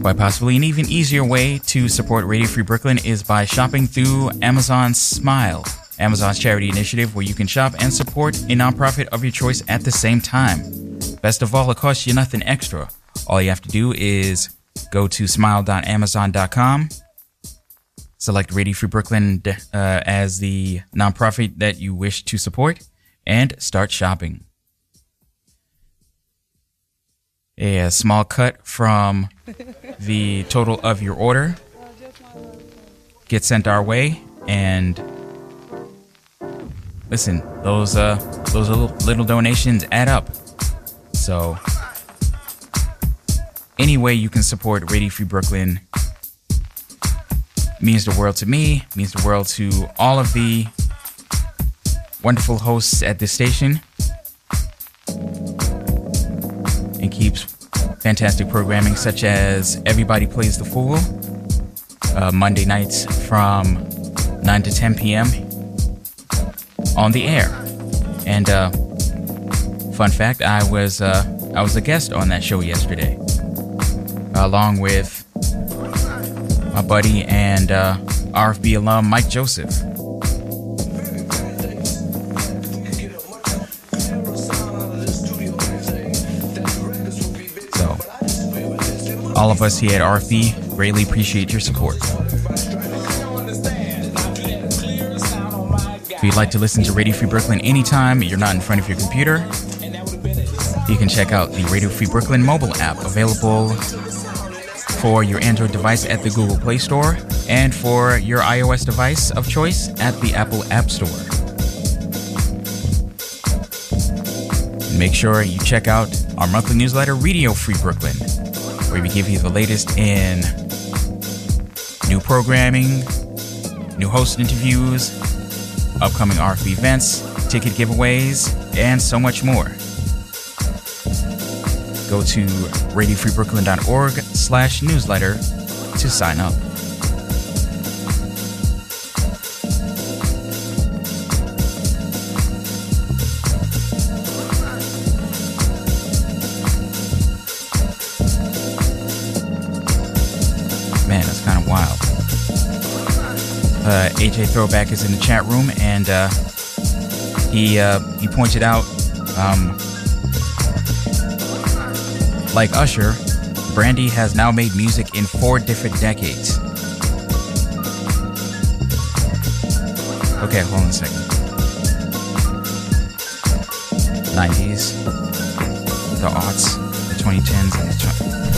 Quite possibly an even easier way to support Radio Free Brooklyn is by shopping through Amazon Smile, Amazon's charity initiative where you can shop and support a nonprofit of your choice at the same time. Best of all, it costs you nothing extra. All you have to do is go to smile.amazon.com, select Radio Free Brooklyn uh, as the nonprofit that you wish to support, and start shopping. A, small cut from the total of your order get sent our way, and listen, those uh, those little, little donations add up. So, any way you can support Radio Free Brooklyn means the world to me, means the world to all of the wonderful hosts at this station, and keeps fantastic programming such as Everybody Plays the Fool, uh, Monday nights from 9 to 10 p.m. on the air. And uh, fun fact, I was uh, I was a guest on that show yesterday, along with my buddy and uh, RFB alum Mike Joseph. All of us here at RFB greatly appreciate your support. If you'd like to listen to Radio Free Brooklyn anytime you're not in front of your computer, you can check out the Radio Free Brooklyn mobile app available for your Android device at the Google Play Store and for your iOS device of choice at the Apple App Store. Make sure you check out our monthly newsletter, Radio Free Brooklyn, where we give you the latest in new programming, new host interviews, upcoming RFB events, ticket giveaways, and so much more. Go to radiofreebrooklyn.org slash newsletter to sign up. Uh, AJ Throwback is in the chat room, and uh, he uh, he pointed out, um, like Usher, Brandy has now made music in four different decades. Okay, hold on a second. 90s, the aughts, the 2010s, and the 20-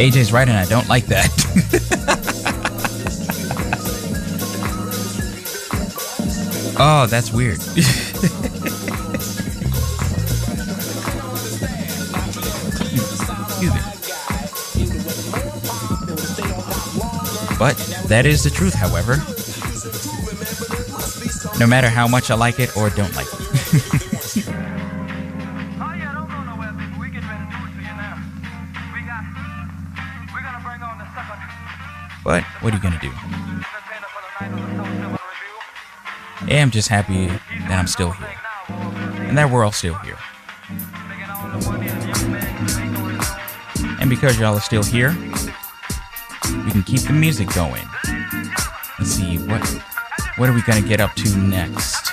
AJ's right, and I don't like that. oh, that's weird. But that is the truth, however. No matter how much I like it or don't like it. What are you gonna do? Yeah, I'm just happy that I'm still here. And that we're all still here. And because y'all are still here, we can keep the music going. Let's see, what what are we gonna get up to next?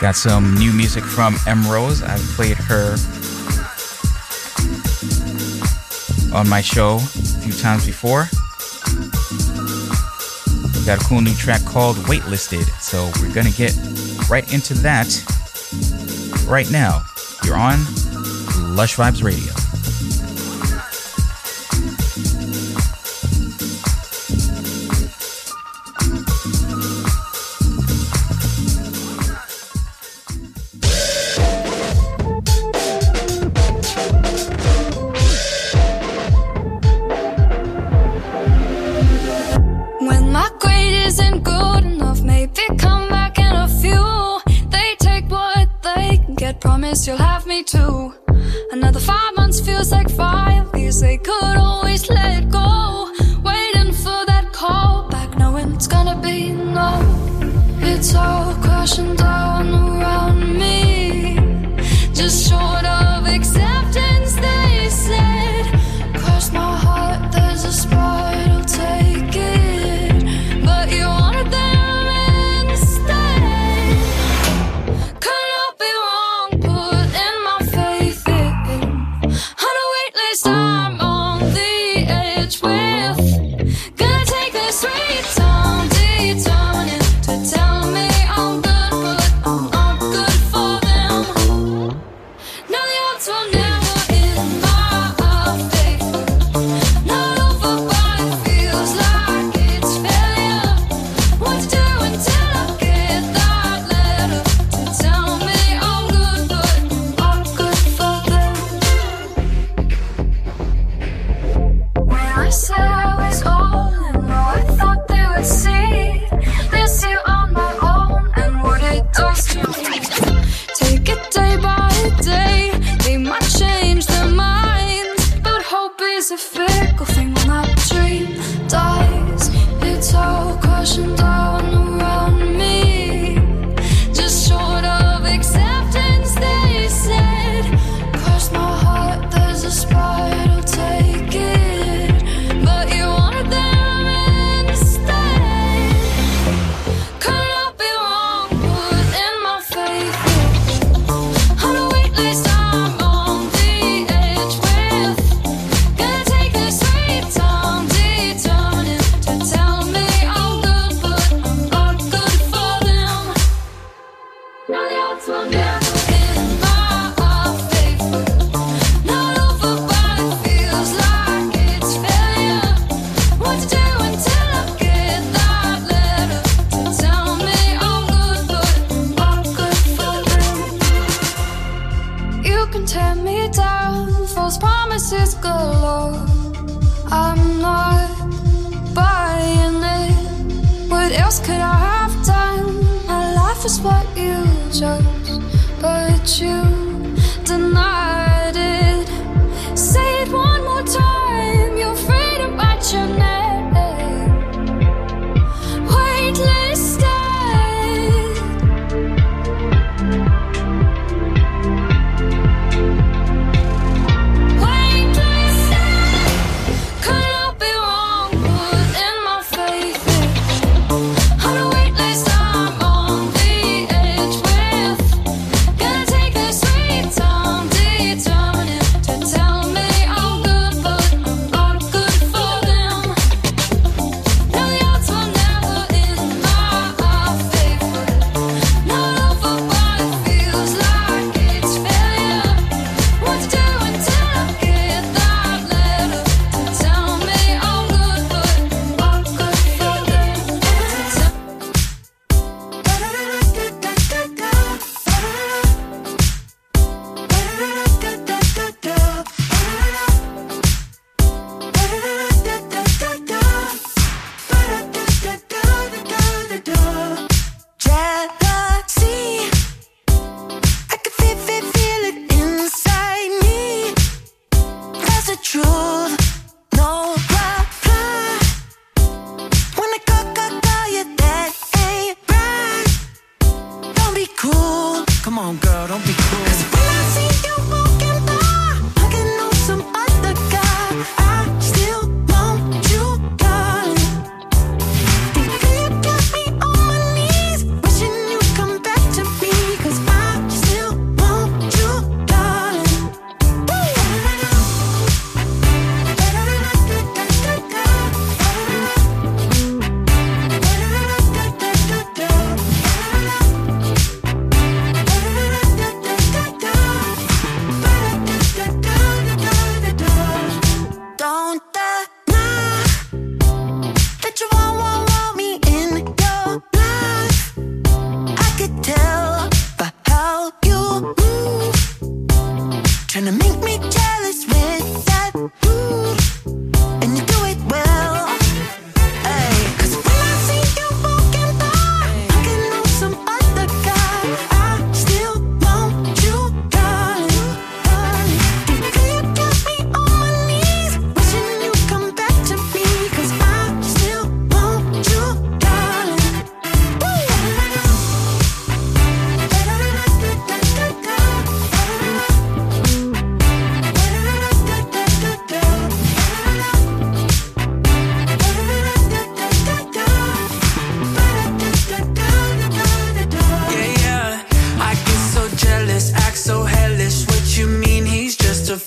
Got some new music from Emmrose. I've played her on my show a few times before. We got a cool new track called Waitlisted, so we're gonna get right into that right now. You're on Lush Vibes Radio.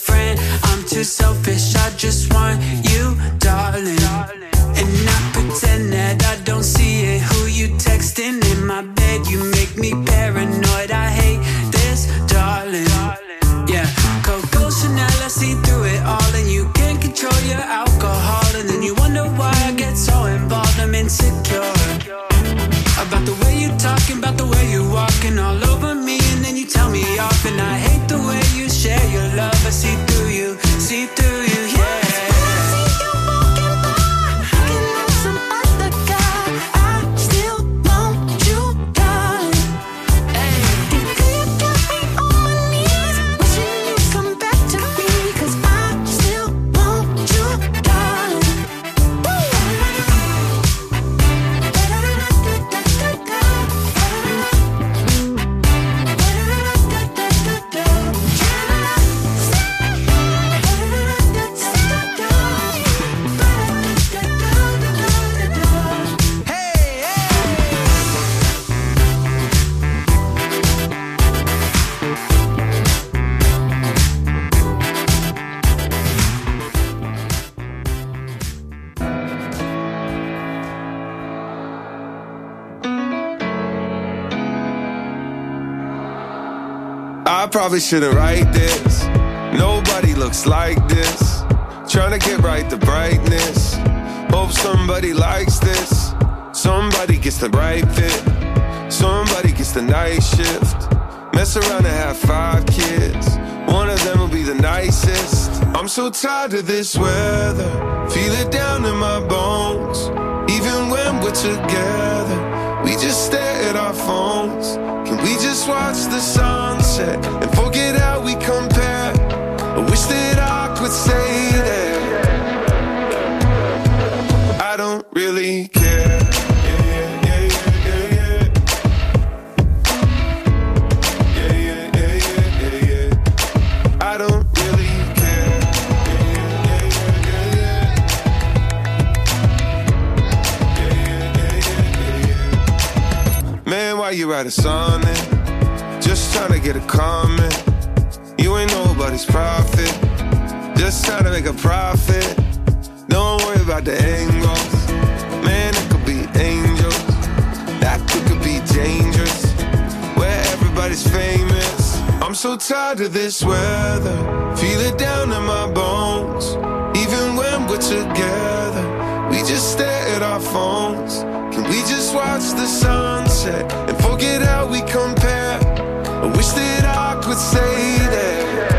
You make me paranoid. I hate this, probably shouldn't write this. Nobody looks like this. Trying to get right the brightness. Hope somebody likes this. Somebody gets the right fit. Somebody gets the night shift. Mess around and have five kids. One of them will be the nicest. I'm so tired of this weather. Feel it down in my bones. Even when we're together, we just stare at our phones. Can we just watch the sunset and forget how we compare? I wish that I could say you write a sonnet? Just trying to get a comment. You ain't nobody's prophet. Just trying to make a profit. Don't worry about the angles. Man, it could be angels. That could, could be dangerous. Where everybody's famous. I'm so tired of this weather. Feel it down in my bones. Even when we're together, we just stare at our phones. Just watch the sunset and forget how we compare? I wish that I could say that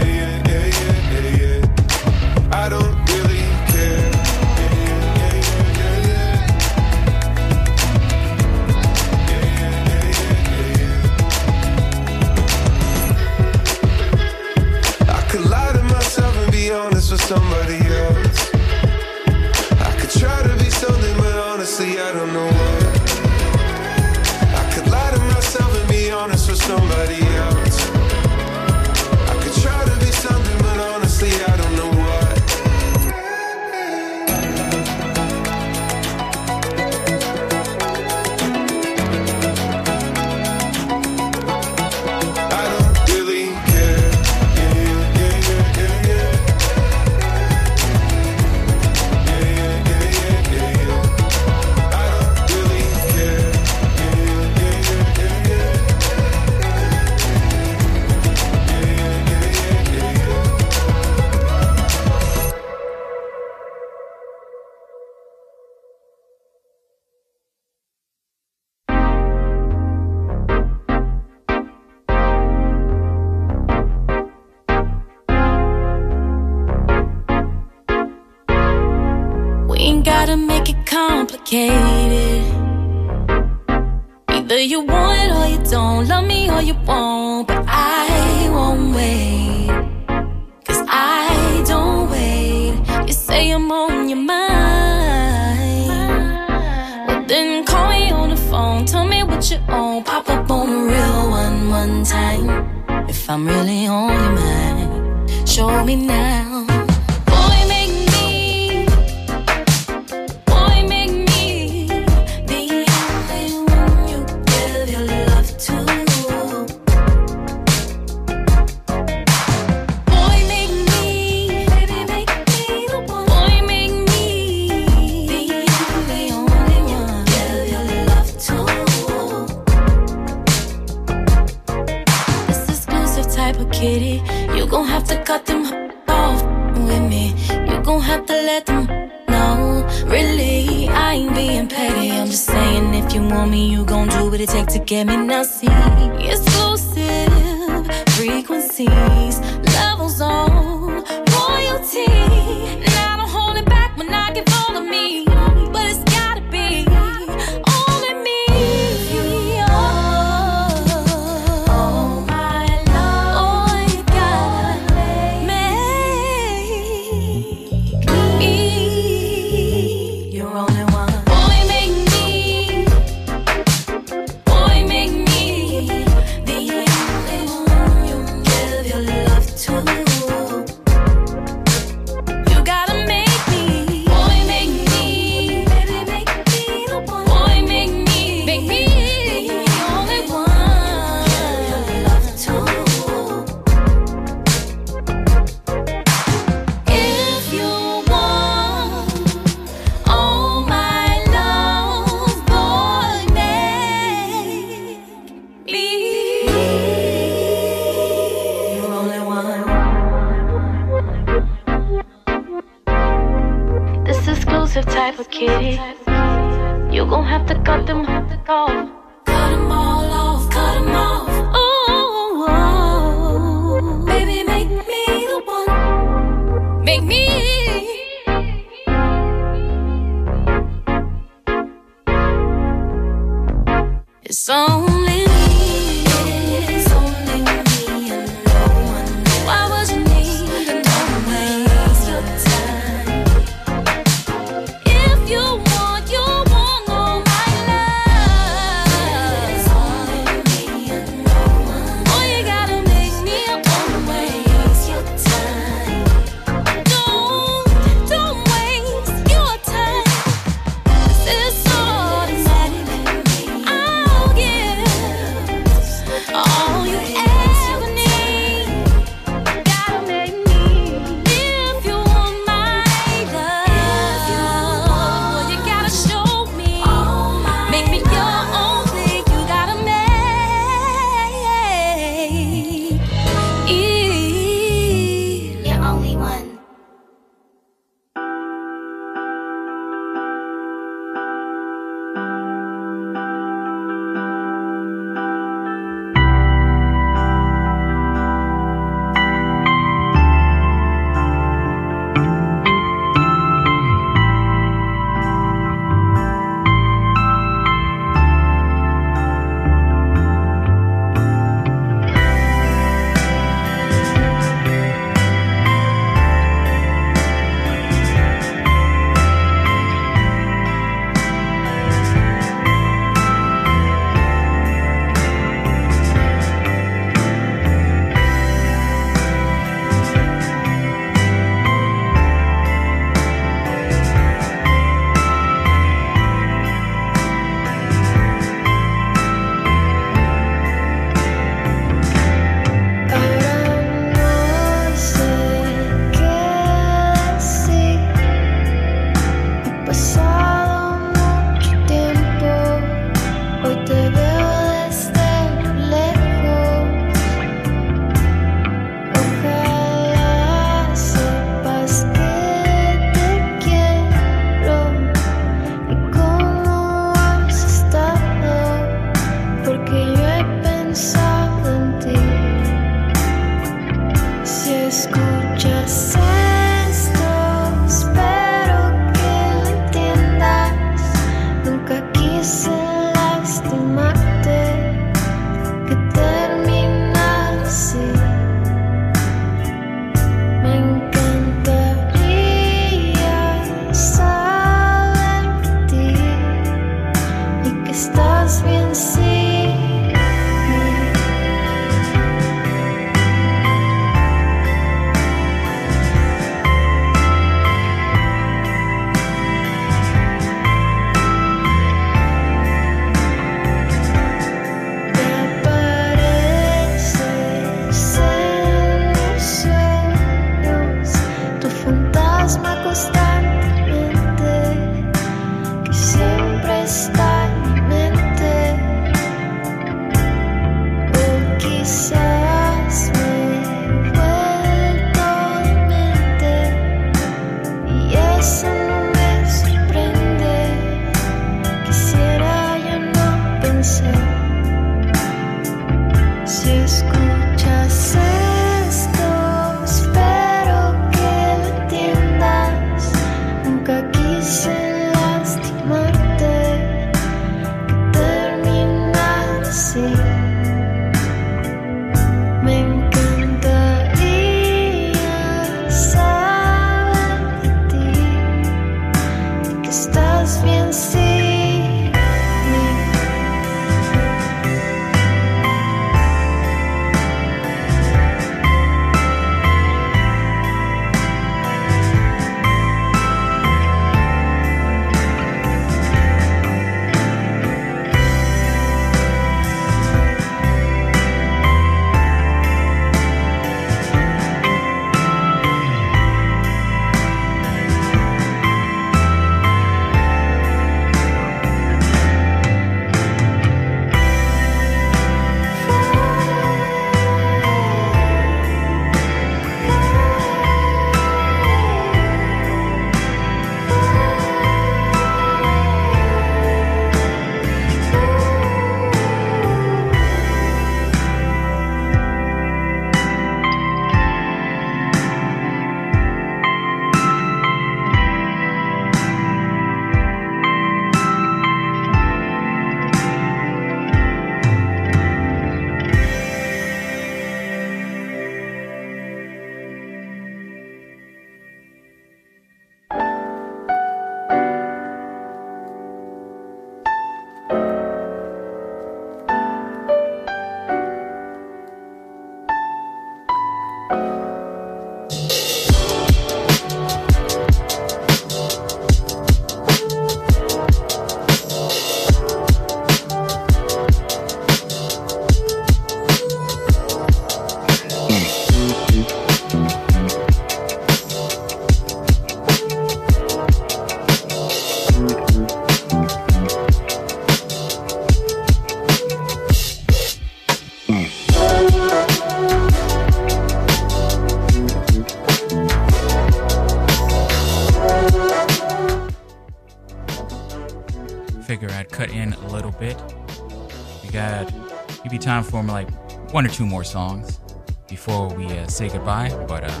one or two more songs before we uh, say goodbye. But uh,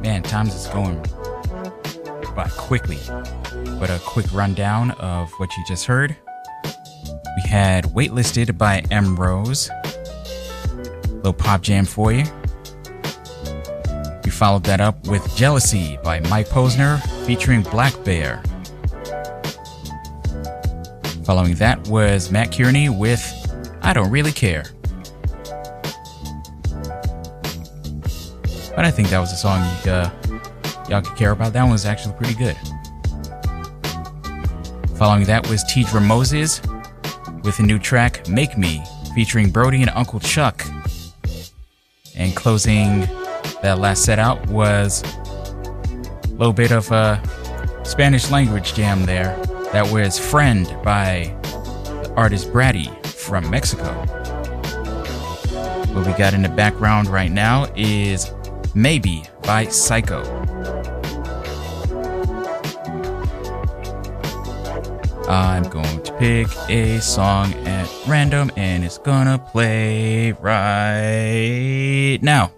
man, times is going by quickly. But a quick rundown of what you just heard. We had Waitlisted by Emmrose. Little pop jam for you. We followed that up with Jealousy by Mike Posner featuring Black Bear. Following that was Mat Kearney with I Don't Really Care. But I think that was a song you, uh, y'all could care about. That one was actually pretty good. Following that was Teedra Moses with a new track, Make Me, featuring Brody and Uncle Chucc. And closing that last set out was a little bit of a Spanish language jam there. That was Friend by the artist Bratty from Mexico. What we got in the background right now is Maybe by Saiko. I'm going to pick a song at random and it's gonna play right now.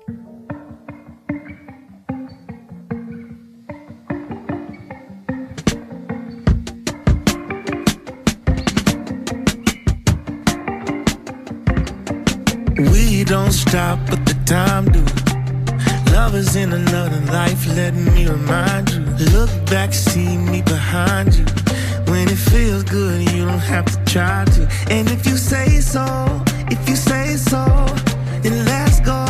Don't but the time do. Love is in another life, let me remind you. Look back, see me behind you. When it feels good, you don't have to try to. And if you say so, if you say so, then let's go.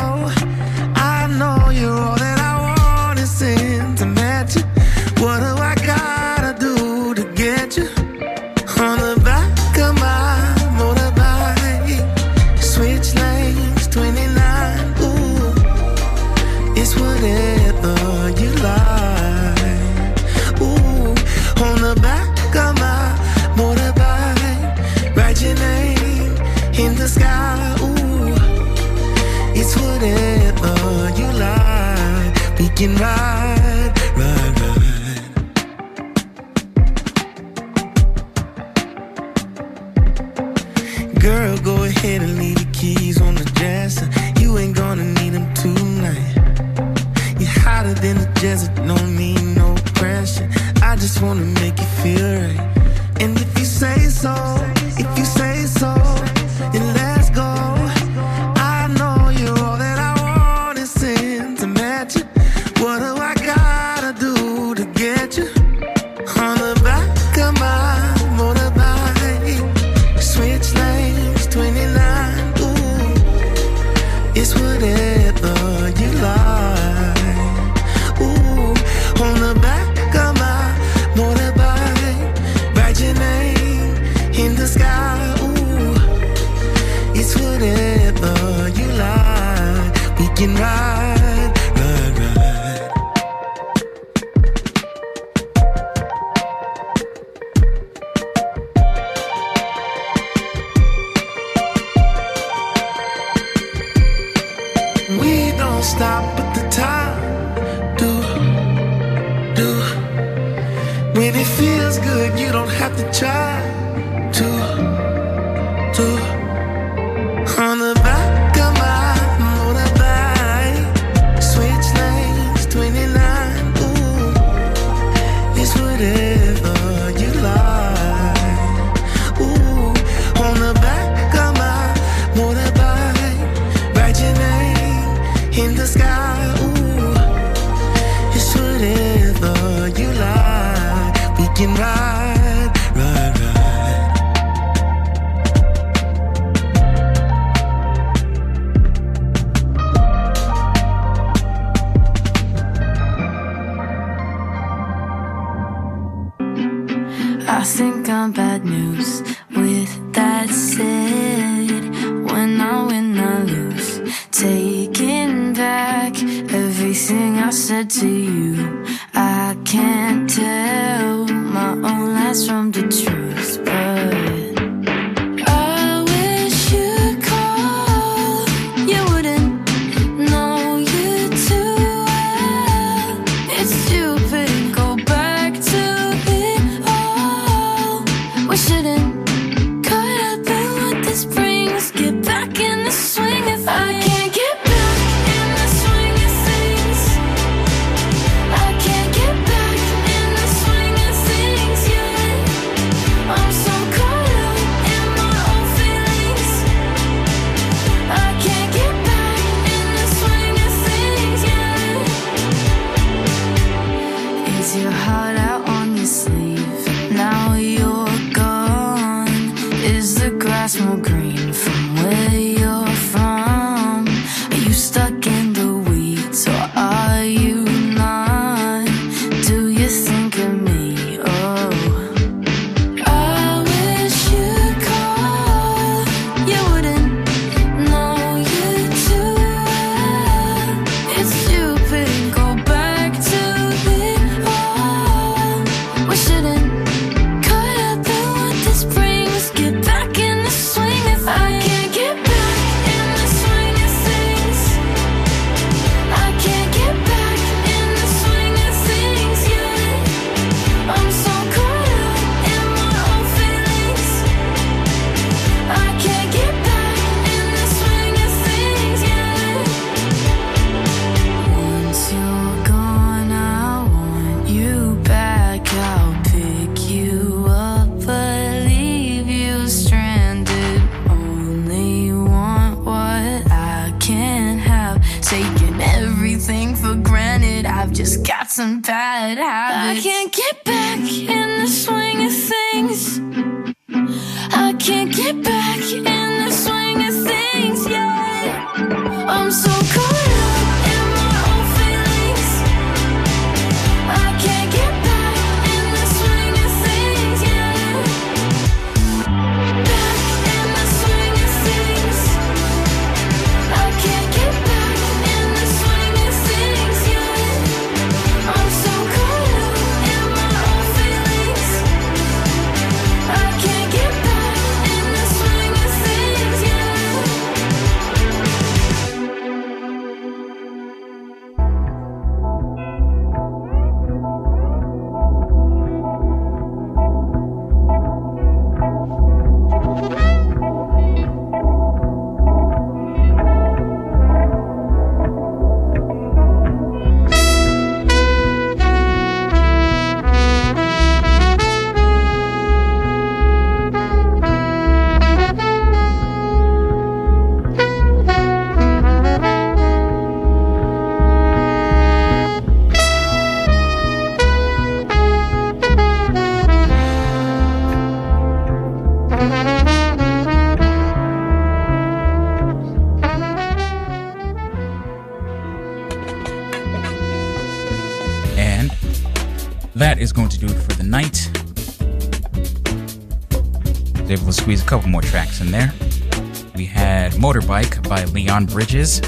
Bridges.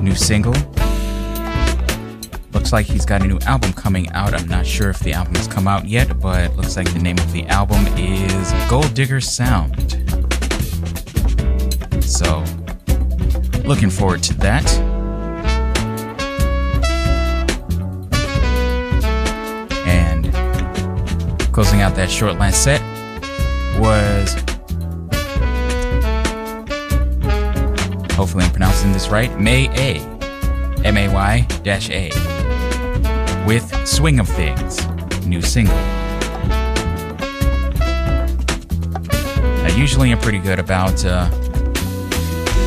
New single. Looks like he's got a new album coming out. I'm not sure if the album has come out yet, but looks like the name of the album is Gold Digger Sound. So, looking forward to that. And closing out that short last set Hopefully, I'm pronouncing this right. MAY-A. M A Y dash A. With Swing of Things, new single. Now, usually, I'm pretty good about uh,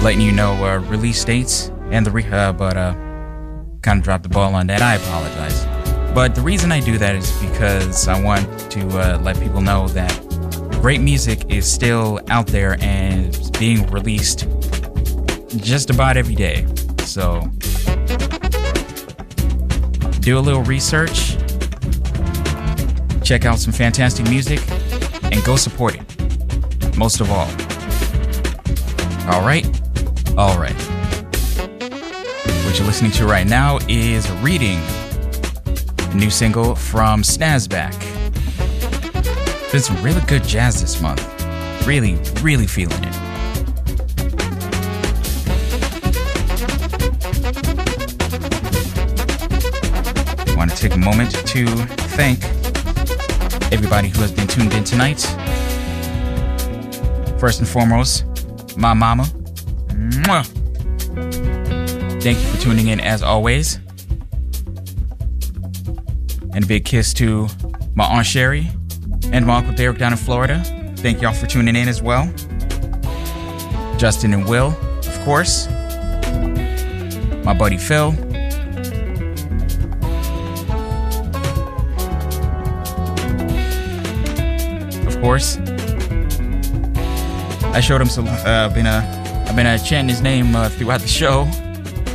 letting you know uh, release dates and the re- uh, but uh, kind of dropped the ball on that. I apologize. But the reason I do that is because I want to uh, let people know that great music is still out there and being released just about every day. So do a little research, check out some fantastic music, and go support it. Most of all. All right? All right. What you're listening to right now is Reading, a new single from Snazzback. Been some really good jazz this month. Really, really feeling it. Take a moment to thank everybody who has been tuned in tonight. First and foremost, my mama. Mwah. Thank you for tuning in as always. And a big kiss to my Aunt Sherry and my Uncle Derek down in Florida. Thank y'all for tuning in as well. Justin and Will, of course. My buddy Phil. Course. I showed him some. Uh, been uh, I've been a chanting his name uh, throughout the show.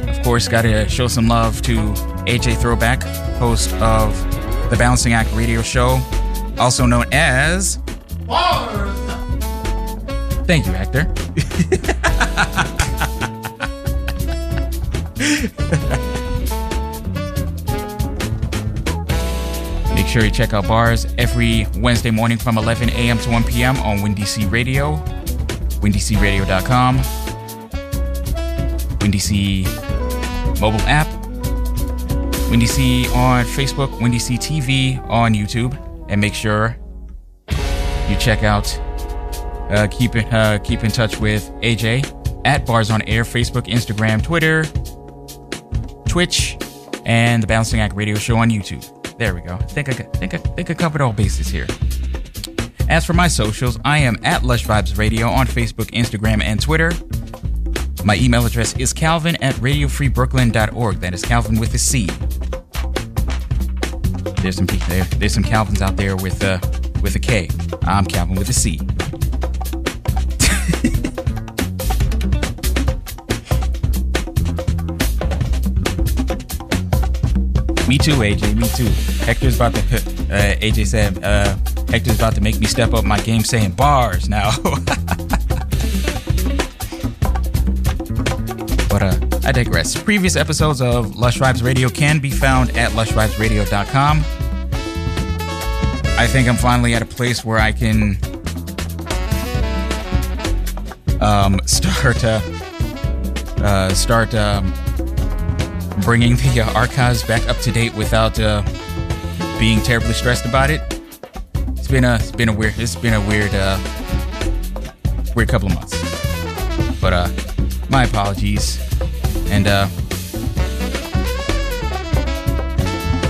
Of course, got to show some love to AJ Throwback, host of the Balancing Act Radio Show, also known as. Bars. Thank you, Hector. sure you check out bars every Wednesday morning from 11 a.m. to 1 p.m. on WinDC Radio, WinDCRadio.com, WinDC mobile app, WinDC on Facebook, WinDC TV on YouTube, and make sure you check out, uh, keep uh, keep in touch with AJ at Bars on Air, Facebook, Instagram, Twitter, Twitch, and the Balancing Act Radio Show on YouTube. There we go. Think I think I think I covered all bases here. As for my socials, I am at Lush Vibes Radio on Facebook, Instagram, and Twitter. My email address is calvin at radiofreebrooklyn.org. That is Calvin with a C. There's some there. There's some Calvins out there with uh with a K. I'm Calvin with a C. Me too, AJ. Me too. Hector's about to. Uh, AJ said, uh, Hector's about to make me step up my game saying bars now. but uh, I digress. Previous episodes of Lush Vibes Radio can be found at lushvibesradio.com. I think I'm finally at a place where I can um, start uh, uh, start um, bringing the uh, archives back up to date without uh, being terribly stressed about it. It's been a it's been a weird it's been a weird uh, weird couple of months. But uh, my apologies, and uh,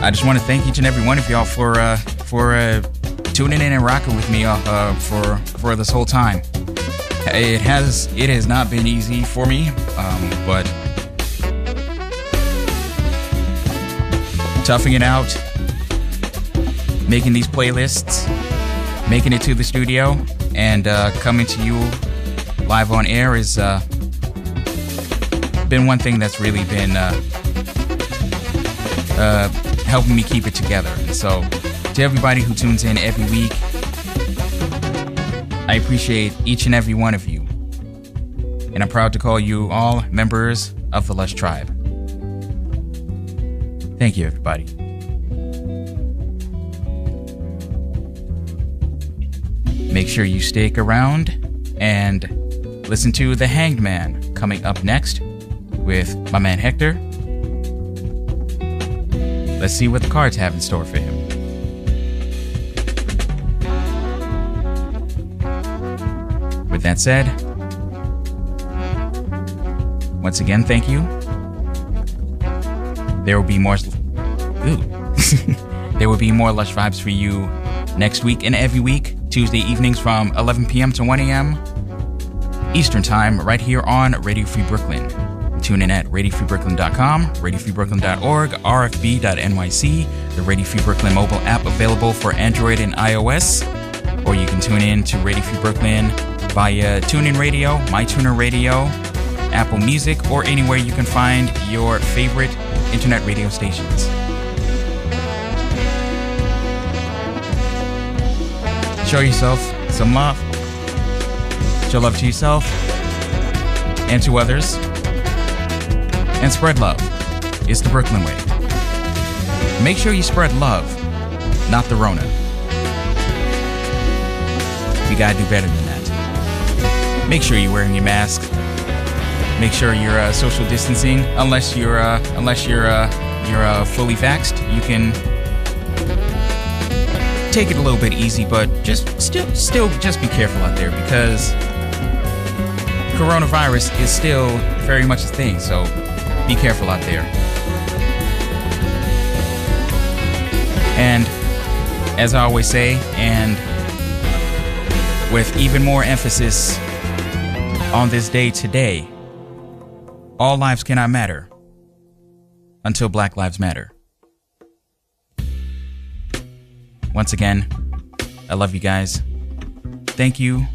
I just want to thank each and every one of y'all for uh, for uh, tuning in and rocking with me uh, uh, for for this whole time. It has it has not been easy for me, um, but toughing it out, making these playlists, making it to the studio, and uh, coming to you live on air is uh, been one thing that's really been uh, uh, helping me keep it together. And so, to everybody who tunes in every week, I appreciate each and every one of you, and I'm proud to call you all members of the Lush Tribe. Thank you, everybody. Make sure you stick around and listen to The Hanged Man coming up next with my man Hector. Let's see what the cards have in store for him. With that said, once again, thank you. There will be more. There will be more Lush Vibes for you next week and every week, Tuesday evenings from 11 p.m. to 1 a.m. Eastern Time, right here on Radio Free Brooklyn. Tune in at radiofreebrooklyn.com, radiofreebrooklyn.org, rfb.nyc, the Radio Free Brooklyn mobile app available for Android and iOS, or you can tune in to Radio Free Brooklyn via TuneIn Radio, MyTuner Radio, Apple Music, or anywhere you can find your favorite internet radio stations. Show yourself some love. Show love to yourself and to others. And spread love. It's the Brooklyn way. Make sure you spread love, not the Rona. We gotta do better than that. Make sure you're wearing your mask. Make sure you're uh, social distancing, unless you're uh, unless you're uh, you're uh, fully vaxxed. You can take it a little bit easy, but just still still just be careful out there because coronavirus is still very much a thing. So be careful out there. And as I always say, and with even more emphasis on this day today, all lives cannot matter until Black Lives Matter. Once again, I love you guys. Thank you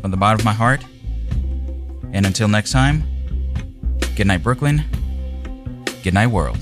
from the bottom of my heart. And until next time, good night, Brooklyn. Good night, world.